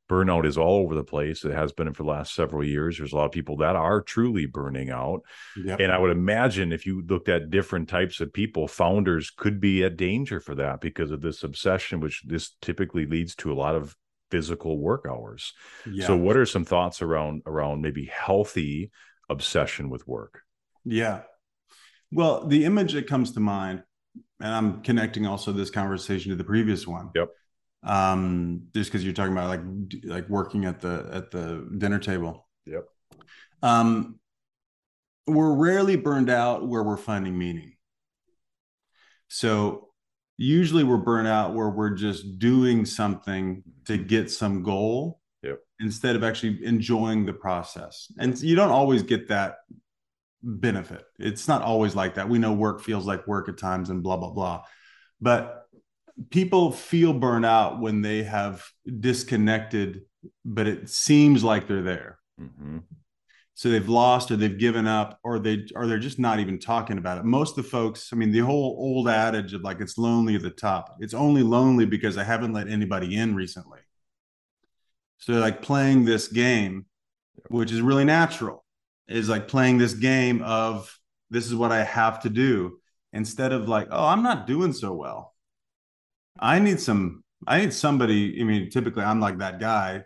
burnout is all over the place. It has been for the last several years. There's a lot of people that are truly burning out. Yep. And I would imagine if you looked at different types of people, founders could be a danger for that because of this obsession, which this typically leads to a lot of physical work hours. Yeah. So what are some thoughts around around maybe healthy obsession with work? Yeah. Well, the image that comes to mind, and I'm connecting also this conversation to the previous one. Yep um, just because you're talking about like like working at the at the dinner table. Yep. Um, we're rarely burned out where we're finding meaning. So usually we're burned out where we're just doing something to get some goal yep. instead of actually enjoying the process. And you don't always get that benefit. It's not always like that. We know work feels like work at times and blah blah blah. But people feel burnt out when they have disconnected, but it seems like they're there. Mm-hmm. so they've lost or they've given up or they or they're just not even talking about it. Most of the folks i mean the whole old adage of like it's lonely at the top. It's only lonely because i haven't let anybody in recently. So like playing this game which is really natural. Is like playing this game of this is what i have to do instead of like oh i'm not doing so well i need some i need somebody i mean typically i'm like that guy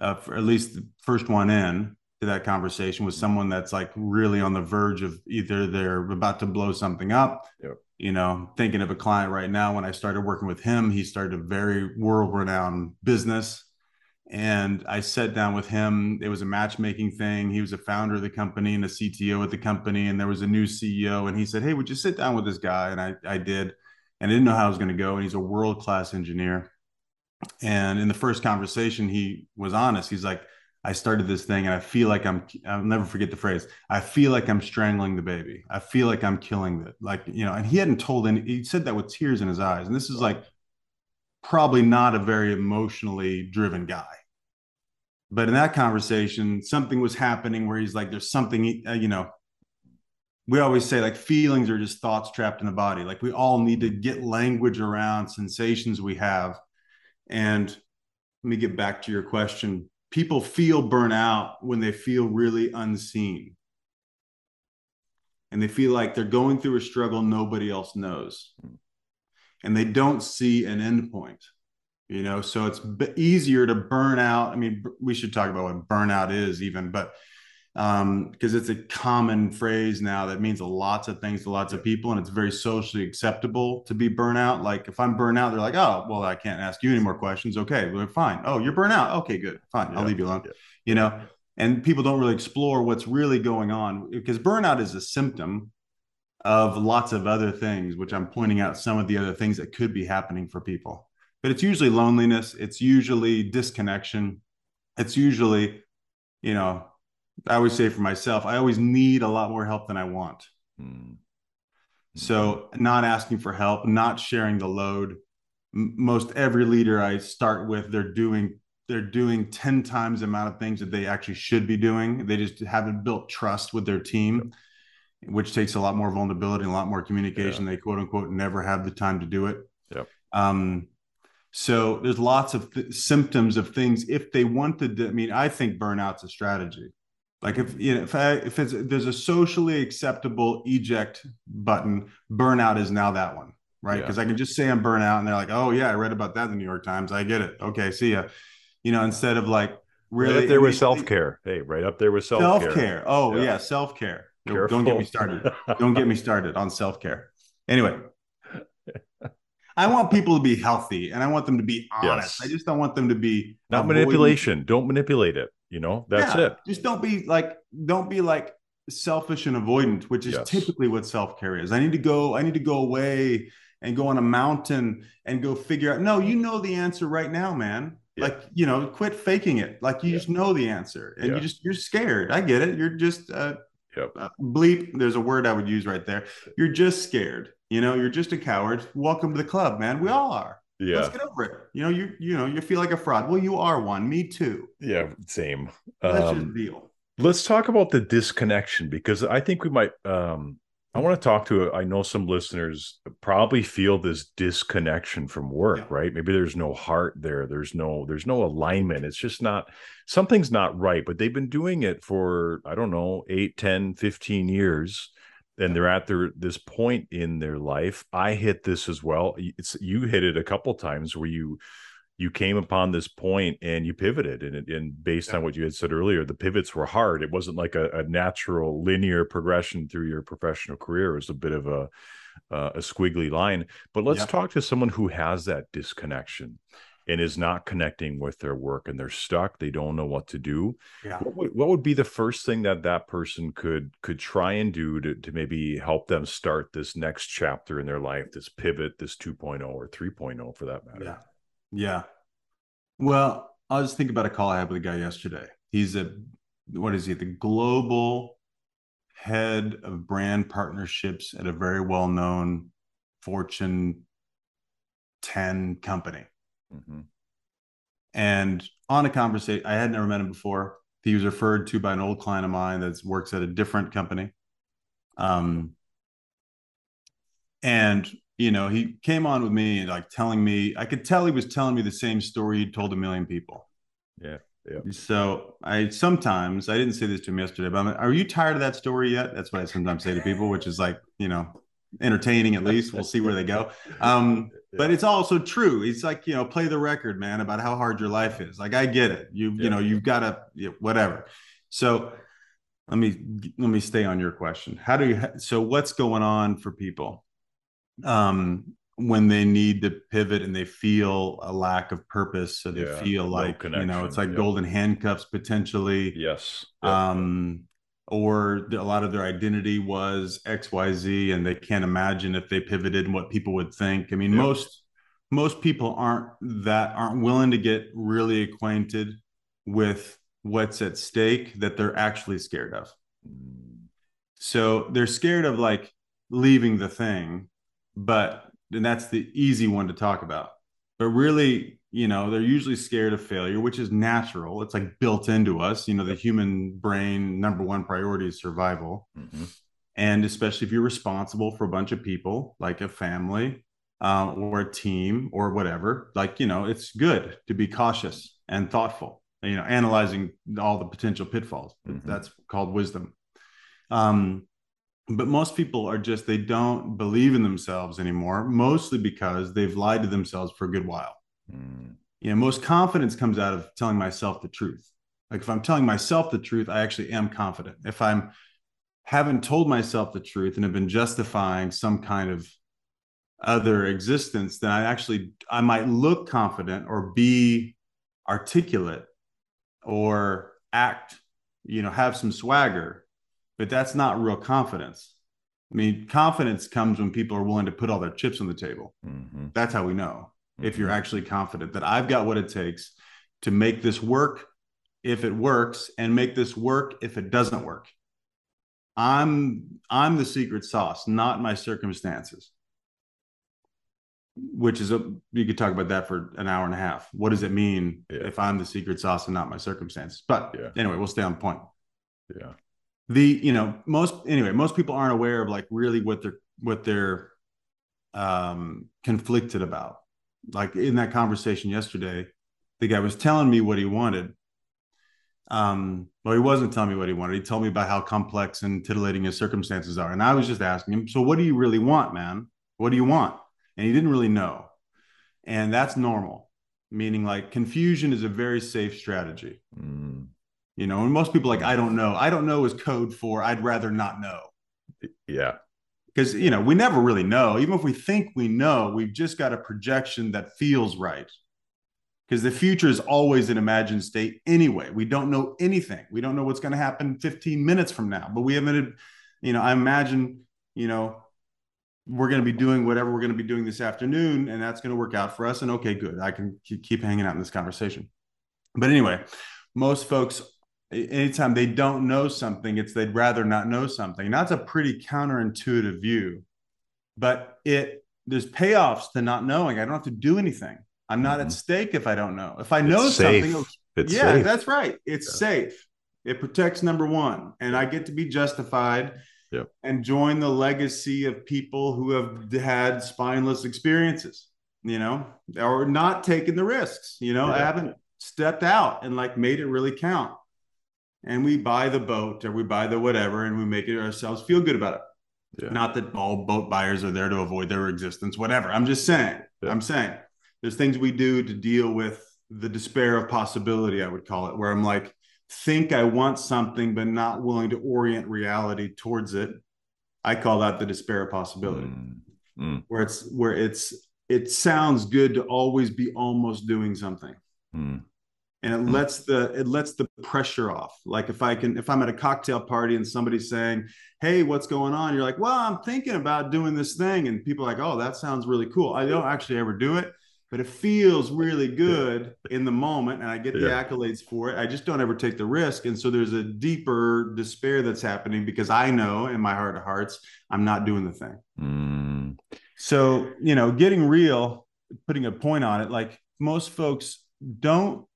uh, for at least the first one in to that conversation with someone that's like really on the verge of either they're about to blow something up. Yep. You know, thinking of a client right now, when I started working with him, he started a very world renowned business. And I sat down with him. It was a matchmaking thing. He was a founder of the company and a CTO at the company. And there was a new CEO. And he said, Hey, would you sit down with this guy? And I, I did. And I didn't know how it was going to go. And he's a world class engineer. And in the first conversation, he was honest. He's like, I started this thing and I feel like I'm I'll never forget the phrase. I feel like I'm strangling the baby. I feel like I'm killing it. Like, you know, and he hadn't told any he said that with tears in his eyes. And this is like probably not a very emotionally driven guy. But in that conversation, something was happening where he's like, there's something, uh, you know, we always say like feelings are just thoughts trapped in the body. Like we all need to get language around sensations we have. And let me get back to your question people feel burnout when they feel really unseen. And they feel like they're going through a struggle nobody else knows. And they don't see an endpoint. You know, so it's easier to burn out. I mean, we should talk about what burnout is, even, but um, because it's a common phrase now that means lots of things to lots of people, and it's very socially acceptable to be burnout. Like if I'm burnout, they're like, "Oh, well, I can't ask you any more questions." Okay, we're fine. Oh, you're burnout. Okay, good, fine. Yeah. I'll leave you alone. Yeah. You know, and people don't really explore what's really going on because burnout is a symptom of lots of other things, which I'm pointing out some of the other things that could be happening for people. But it's usually loneliness. It's usually disconnection. It's usually, you know, I always say for myself, I always need a lot more help than I want. Mm. So, not asking for help, not sharing the load. most every leader I start with, they're doing they're doing 10 times the amount of things that they actually should be doing. They just haven't built trust with their team, which takes a lot more vulnerability and a lot more communication. Yeah. They quote unquote never have the time to do it. Yep. Um, so there's lots of th- symptoms of things. If they wanted to, I mean, I think burnout's a strategy. Like if you know, if I, if it's there's a socially acceptable eject button, burnout is now that one, right? Because yeah. I can just say I'm burnout, and they're like, "Oh yeah, I read about that in the New York Times. I get it. Okay, see ya." You know, instead of like really right up there with self care. Hey, right up there with self care. Self care. Oh yeah, yeah self care. Don't get me started. Don't get me started on self care. Anyway, I want people to be healthy and I want them to be honest. Yes. I just don't want them to be not manipulation. Don't manipulate it. You know, that's yeah, it. Just don't be like, don't be like selfish and avoidant, which is yes. typically what self care is. I need to go, I need to go away and go on a mountain and go figure out. No, you know the answer right now, man. Yeah. Like, you know, quit faking it. Like you yeah. just know the answer and you just, you're scared. I get it. You're just, uh, Yep. Uh, bleep. There's a word I would use right there. You're just scared. You know, you're just a coward. Welcome to the club, man. We all are. Yeah. Let's get over it. You know, you you know, you feel like a fraud. Well, you are one. Me too. Yeah, same. That's um, just deal. Let's talk about the disconnection because I think we might um I want to talk to I know some listeners probably feel this disconnection from work, yeah. right? Maybe there's no heart there. There's no there's no alignment. It's just not something's not right, but they've been doing it for I don't know, 8, 10, 15 years and they're at their this point in their life i hit this as well. It's you hit it a couple times where you you came upon this point and you pivoted and, and based yeah. on what you had said earlier the pivots were hard. It wasn't like a, a natural linear progression through your professional career. It was a bit of a uh, a squiggly line. But let's yeah. talk to someone who has that disconnection and is not connecting with their work and they're stuck they don't know what to do. Yeah. what, would, what would be the first thing that that person could could try and do to, to maybe help them start this next chapter in their life this pivot this 2.0 or 3.0 for that matter? Yeah. Yeah. Well i'll just think about a call i had with a guy yesterday. He's a what is he the global head of brand partnerships at a very well known fortune 10 company Mm-hmm. And on a conversation, I had never met him before. he was referred to by an old client of mine that works at a different company. Um, and you know, he came on with me and like telling me, I could tell he was telling me the same story he'd told a million people. Yeah. Yeah. So I sometimes I didn't say this to him yesterday, but I'm like, are you tired of that story yet? That's what I sometimes say to people, which is like, you know, entertaining at least. We'll see where they go. Um, but it's also true. It's like, you know, play the record, man, about how hard your life is. Like I get it. You, yeah. you know, you've got to you know, whatever. So let me let me stay on your question. How do you so what's going on for people? Um when they need to pivot and they feel a lack of purpose so they yeah, feel like no you know it's like yeah. golden handcuffs potentially yes um or a lot of their identity was xyz and they can't imagine if they pivoted and what people would think. I mean most most people aren't that aren't willing to get really acquainted with what's at stake that they're actually scared of. So they're scared of like leaving the thing but and that's the easy one to talk about. But really you know they're usually scared of failure which is natural. It's like built into us you know the human brain number one priority is survival. Mm-hmm. and especially if you're responsible for a bunch of people like a family um, or a team or whatever like you know it's good to be cautious and thoughtful you know analyzing all the potential pitfalls. Mm-hmm. that's called wisdom. Um, but most people are just they don't believe in themselves anymore mostly because they've lied to themselves for a good while Mm. You know, most confidence comes out of telling myself the truth. Like if I'm telling myself the truth, I actually am confident. If I'm haven't told myself the truth and have been justifying some kind of other existence, then I actually I might look confident or be articulate or act, you know, have some swagger, but that's not real confidence. I mean, confidence comes when people are willing to put all their chips on the table. Mm-hmm. That's how we know if you're actually confident that I've got what it takes to make this work if it works and make this work if it doesn't work. I'm I'm the secret sauce, not my circumstances. Which is a you could talk about that for an hour and a half. What does it mean yeah. if I'm the secret sauce and not my circumstances? But yeah. anyway, we'll stay on point. Yeah. The you know most anyway most people aren't aware of like really what they're what they're um conflicted about like in that conversation yesterday, the guy was telling me what he wanted. Um, well, he wasn't telling me what he wanted. He told me about how complex and titillating his circumstances are. And I was just asking him, so what do you really want, man? What do you want? And he didn't really know. And that's normal, meaning like confusion is a very safe strategy. Mm. You know, and most people like, I don't know. I don't know is code for I'd rather not know. Yeah because you know we never really know. Even if we think we know we've just got a projection that feels right. Because the future is always an imagined state anyway. We don't know anything. We don't know what's going to happen 15 minutes from now but we haven't you know i imagine you know we're going to be doing whatever we're going to be doing this afternoon and that's going to work out for us and okay good i can keep hanging out in this conversation. But anyway most folks anytime they don't know something, it's they'd rather not know something. And that's a pretty counterintuitive view, but it there's payoffs to not knowing. I don't have to do anything. I'm not mm-hmm. at stake if I don't know. If I know it's something, it's yeah, safe. that's right. It's yeah. safe. It protects number one, and I get to be justified and join the legacy of people who have had spineless experiences. You know, or not taking the risks. You know, yeah. I haven't stepped out and like made it really count and we buy the boat or we buy the whatever and we make it ourselves feel good about it. Yeah. Not that all boat buyers are there to avoid their existence, whatever. I'm just saying, yeah. I'm saying there's things we do to deal with the despair of possibility, I would call it, where I'm like, think I want something, but not willing to orient reality towards it. I call that the despair of possibility, mm. Mm. where it's where it's it sounds good to always be almost doing something. Mm and it hmm. lets the it lets the pressure off like if i can if i'm at a cocktail party and somebody's saying hey what's going on you're like well i'm thinking about doing this thing and people are like oh that sounds really cool i don't actually ever do it but it feels really good in the moment and i get the yeah. accolades for it i just don't ever take the risk and so there's a deeper despair that's happening because i know in my heart of hearts i'm not doing the thing mm. so you know getting real putting a point on it like most folks don't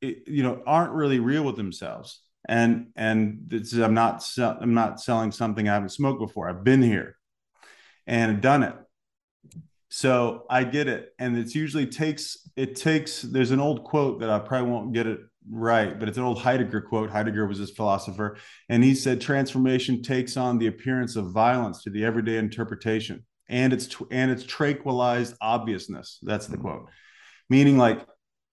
you know aren't really real with themselves. And and this is, i'm not i'm not selling something i haven't smoked before. I've been here and done it. So i get it. And it's usually takes it takes there's an old quote that i probably won't get it right but it's an old heidegger quote. Heidegger was this philosopher. And he said transformation takes on the appearance of violence to the everyday interpretation and it's and it's tranquilized obviousness. That's the quote. Meaning like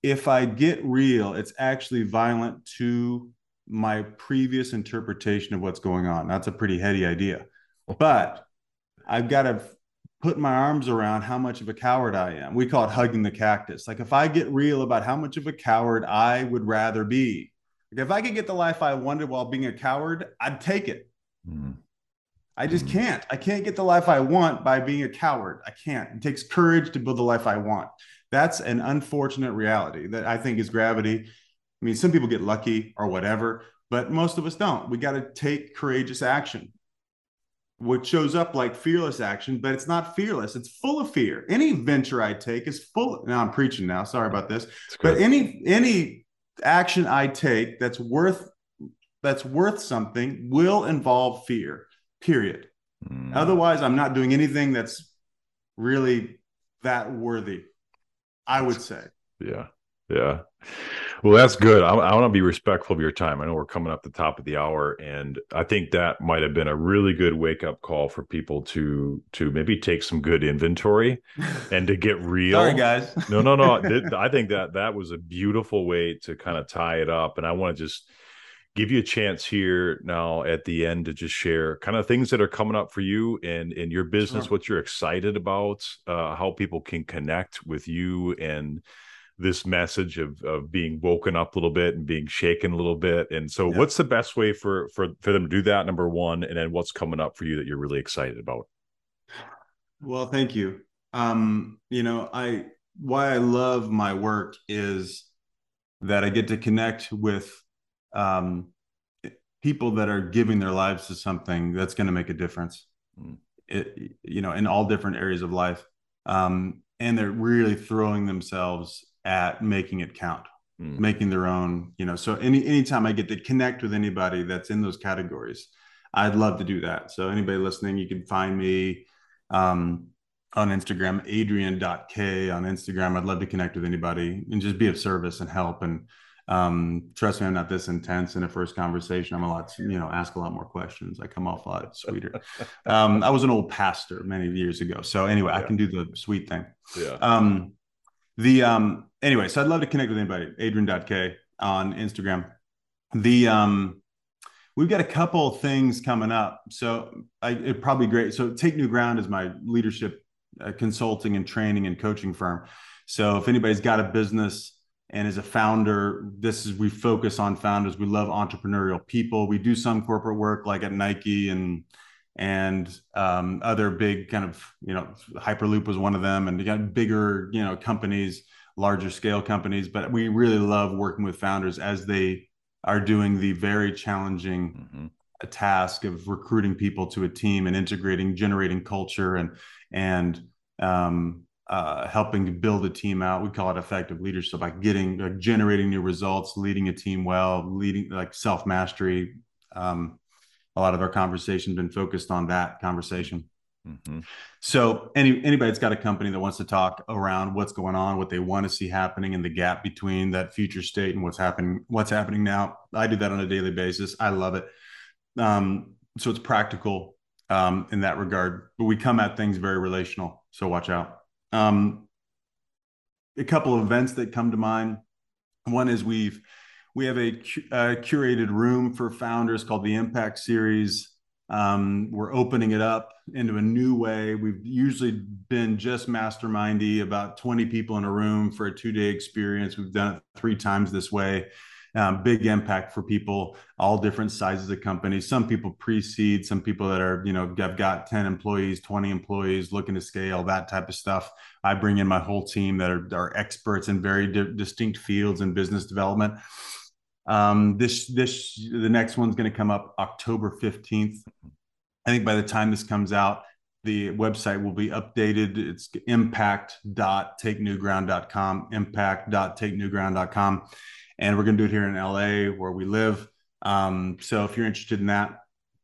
if I get real, it's actually violent to my previous interpretation of what's going on. That's a pretty heady idea. But I've got to put my arms around how much of a coward I am. We call it hugging the cactus. Like if I get real about how much of a coward I would rather be, like if I could get the life I wanted while being a coward, I'd take it. Mm. I just mm. can't. I can't get the life I want by being a coward. I can't. It takes courage to build the life I want that's an unfortunate reality that I think is gravity. I mean, some people get lucky or whatever, but most of us don't. We got to take courageous action. which shows up like fearless action, but it's not fearless. It's full of fear. Any venture I take is full. Now I'm preaching now. Sorry about this. But any any action I take that's worth that's worth something will involve fear. Period. Mm. Otherwise, I'm not doing anything that's really that worthy. I would say. Yeah. Yeah. Well, that's good. I, I want to be respectful of your time. I know we're coming up the top of the hour, and I think that might have been a really good wake up call for people to to maybe take some good inventory and to get real. Sorry, guys. no, no, no. I think that that was a beautiful way to kind of tie it up, and I want to just give you a chance here now at the end to just share kind of things that are coming up for you and in your business, sure. what you're excited about, uh, how people can connect with you and this message of of being woken up a little bit and being shaken a little bit. And so, yeah. what's the best way for for for them to do that? Number one, and then what's coming up for you that you're really excited about? Well, thank you. Um, you know, I why I love my work is that I get to connect with um, people that are giving their lives to something that's going to make a difference. Mm. It, you know, in all different areas of life, um, and they're really throwing themselves at making it count, mm. making their own. You know, so any anytime I get to connect with anybody that's in those categories, I'd love to do that. So anybody listening, you can find me um, on Instagram, Adrian.k on Instagram. I'd love to connect with anybody and just be of service and help and um, trust me, I'm not this intense in a first conversation. I'm a lot, you know, ask a lot more questions. I come off a lot sweeter. um, I was an old pastor many years ago. So anyway, yeah. I can do the sweet thing. Yeah. Um, the, um, anyway, so I'd love to connect with anybody, Adrian.k on Instagram. The, um, we've got a couple things coming up. So I, it probably great. So Take New Ground is my leadership uh, consulting and training and coaching firm. So if anybody's got a business, and as a founder this is we focus on founders we love entrepreneurial people we do some corporate work like at nike and and um, other big kind of you know hyperloop was one of them and you got bigger you know companies larger scale companies but we really love working with founders as they are doing the very challenging mm-hmm. task of recruiting people to a team and integrating generating culture and and um, uh, helping to build a team out. We call it effective leadership by getting, uh, generating new results, leading a team well, leading like self mastery. Um, a lot of our conversation been focused on that conversation. Mm-hmm. So any anybody that's got a company that wants to talk around what's going on, what they want to see happening, and the gap between that future state and what's happening, what's happening now. I do that on a daily basis. I love it. Um, so it's practical um, in that regard, but we come at things very relational. So watch out. Um, a couple of events that come to mind. One is we've we have a, a curated room for founders called the Impact Series. Um, we're opening it up into a new way. We've usually been just mastermindy, about 20 people in a room for a two day experience. We've done it three times this way um, big impact for people, all different sizes of companies. Some people pre-seed, some people that are, you know, have got 10 employees, 20 employees, looking to scale, that type of stuff. I bring in my whole team that are, are experts in very di- distinct fields in business development. Um, this, this, the next one's going to come up October 15th. I think by the time this comes out, the website will be updated. It's impact.takenewground.com, impact.takenewground.com and we're going to do it here in LA where we live. Um, so if you're interested in that,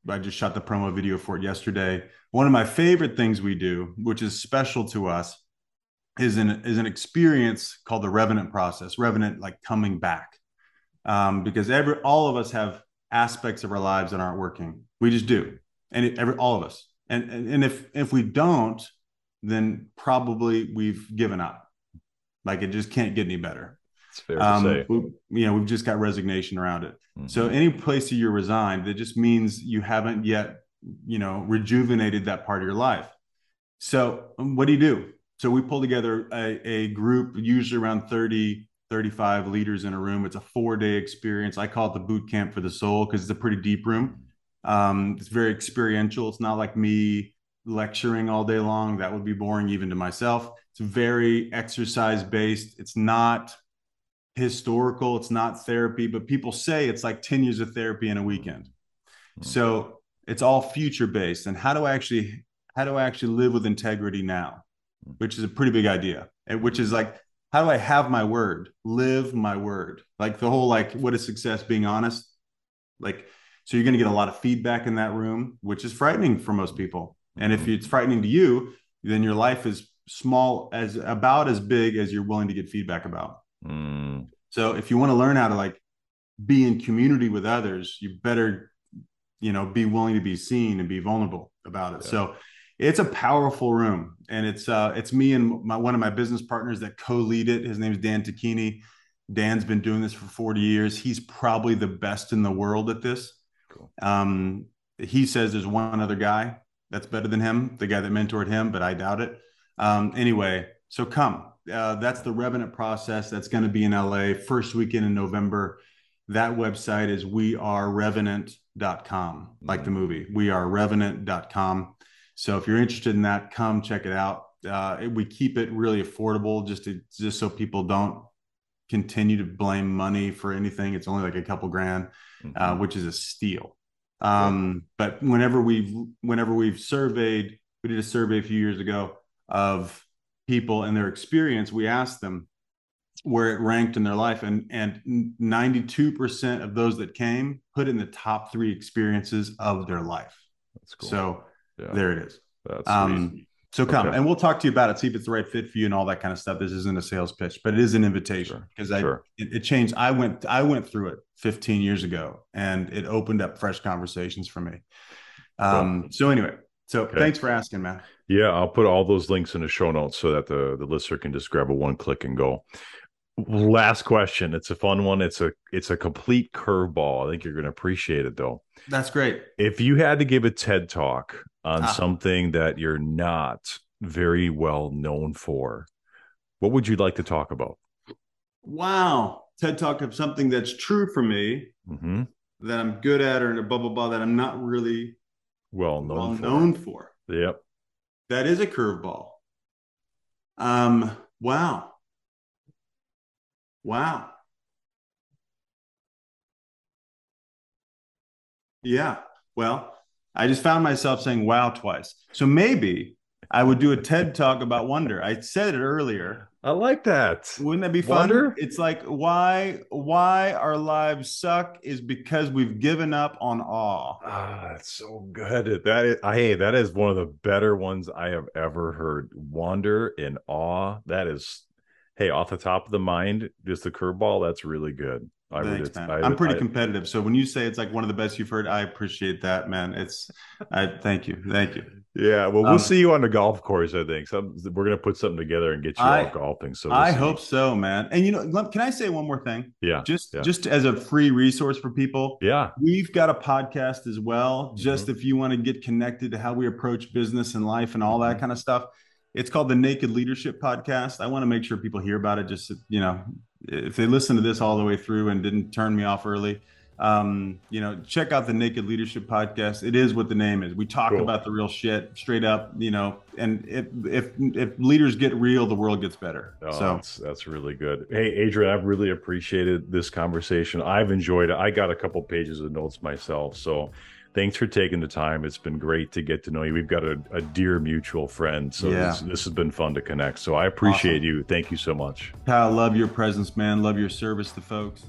I just shot the promo video for it yesterday. One of my favorite things we do, which is special to us, is an is an experience called the revenant process. Revenant, like coming back, um, because every all of us have aspects of our lives that aren't working. We just do, and it, every all of us. And, and and if if we don't, then probably we've given up. Like it just can't get any better. It's fair to um, say. We, you know, we've just got resignation around it. Mm-hmm. So any place that you're resigned, that just means you haven't yet, you know, rejuvenated that part of your life. So um, what do you do? So we pull together a, a group, usually around 30, 35 leaders in a room. It's a four day experience. I call it the boot camp for the soul because it's a pretty deep room. Um, it's very experiential. It's not like me lecturing all day long. That would be boring even to myself. It's very exercise based. It's not historical, it's not therapy, but people say it's like 10 years of therapy in a weekend. Mm-hmm. So it's all future based. And how do I actually how do I actually live with integrity now? Hmm. Which is a pretty big idea. And which is like, how do I have my word? Live my word. Like the whole like what is success being honest? Like so you're going to get a lot of feedback in that room, which is frightening for most people. And if hmm. it's frightening to you, then your life is small as about as big as you're willing to get feedback about. Mm. So if you want to learn how to like be in community with others, you better, you know, be willing to be seen and be vulnerable about it. Yeah. So it's a powerful room, and it's uh, it's me and my one of my business partners that co-lead it. His name is Dan Tacchini. Dan's been doing this for 40 years. He's probably the best in the world at this. Cool. Um, he says there's one other guy that's better than him, the guy that mentored him, but I doubt it. Um, anyway, so come, uh, that's the Revenant process. That's going to be in LA first weekend in November. That website is wearerevenant.com, like the movie. Wearerevenant.com. So if you're interested in that, come check it out. Uh, we keep it really affordable just to just so people don't continue to blame money for anything. It's only like a couple grand, uh, mm-hmm. uh, which is a steal. Um, but whenever we've whenever we've surveyed, we did a survey a few years ago of people and their experience, we asked them where it ranked in their life, and and 92% of those that came put in the top three experiences of their life. That's cool. So yeah. there it is. That's um, so come okay. and we'll talk to you about it, see if it's the right fit for you and all that kind of stuff. This isn't a sales pitch, but it is an invitation because sure. I sure. it, it, changed. I went I went through it 15 years ago and it opened up fresh conversations for me. Um, cool. so anyway, so okay. thanks for asking, man. Yeah, I'll put all those links in the show notes so that the the listener can just grab a one click and go. Last question. It's a fun one. It's a it's a complete curveball. I think you're going to appreciate it though. That's great. If you had to give a TED talk on ah. something that you're not very well known for, what would you like to talk about? Wow, TED talk of something that's true for me, mm-hmm. that I'm good at, or blah blah blah that I'm not really well known well for. known for. Yep. That is a curveball. Um, wow. Wow. Yeah. Well, I just found myself saying wow twice. So maybe I would do a TED talk about wonder. I said it earlier. I like that. Wouldn't that be fun? Wonder? It's like why why our lives suck is because we've given up on awe. Ah, that's so good. That is, hey, that is one of the better ones I have ever heard. Wonder and awe. That is, hey, off the top of the mind, just the curveball. That's really good. I Thanks, man. I, am pretty I, competitive. So when you say it's like one of the best you've heard, I appreciate that, man. It's, I thank you, thank you. Yeah, well, we'll um, see you on the golf course. I think Some, we're gonna put something together and get you I, golfing. So we'll I see. hope so, man. And you know, can I say one more thing? Yeah, just yeah. just as a free resource for people. Yeah, we've got a podcast as well. Mm-hmm. Just if you want to get connected to how we approach business and life and all that mm-hmm. kind of stuff. It's called the Naked Leadership Podcast. I want to make sure people hear about it. Just you know, if they listen to this all the way through and didn't turn me off early, um, you know, check out the Naked Leadership Podcast. It is what the name is. We talk cool. about the real shit straight up, you know, and if if if leaders get real, the world gets better. Oh, so that's, that's really good. Hey, Adrian, I've really appreciated this conversation. I've enjoyed it. I got a couple pages of notes myself, so thanks for taking the time. It's been great to get to know you. We've got a, a dear mutual friend. So yeah. this, this, has been fun to connect. So I appreciate awesome. you. Thank you so much. Kyle, love your presence, man. Love your service to folks.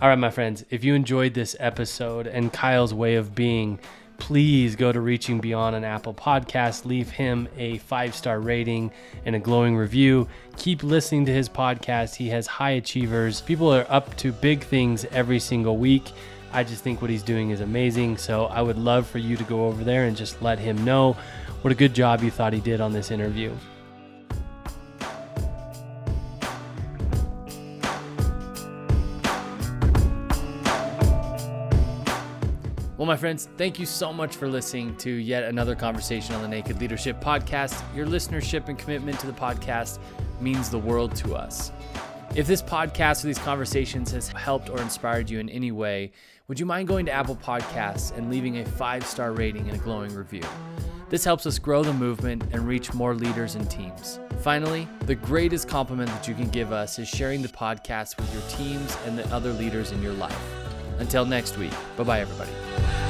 All right, my friends, if you enjoyed this episode and Kyle's way of being, please go to Reaching Beyond an Apple podcast. Leave him a five star rating and a glowing review. Keep listening to his podcast. He has high achievers. People are up to big things every single week. I just think what he's doing is amazing. So I would love for you to go over there and just let him know what a good job you thought he did on this interview. Well, my friends, thank you so much for listening to yet another conversation on the Naked Leadership Podcast. Your listenership and commitment to the podcast means the world to us. If this podcast or these conversations has helped or inspired you in any way, would you mind going to Apple Podcasts and leaving a five star rating and a glowing review? This helps us grow the movement and reach more leaders and teams. Finally, the greatest compliment that you can give us is sharing the podcast with your teams and the other leaders in your life. Until next week, bye bye, everybody.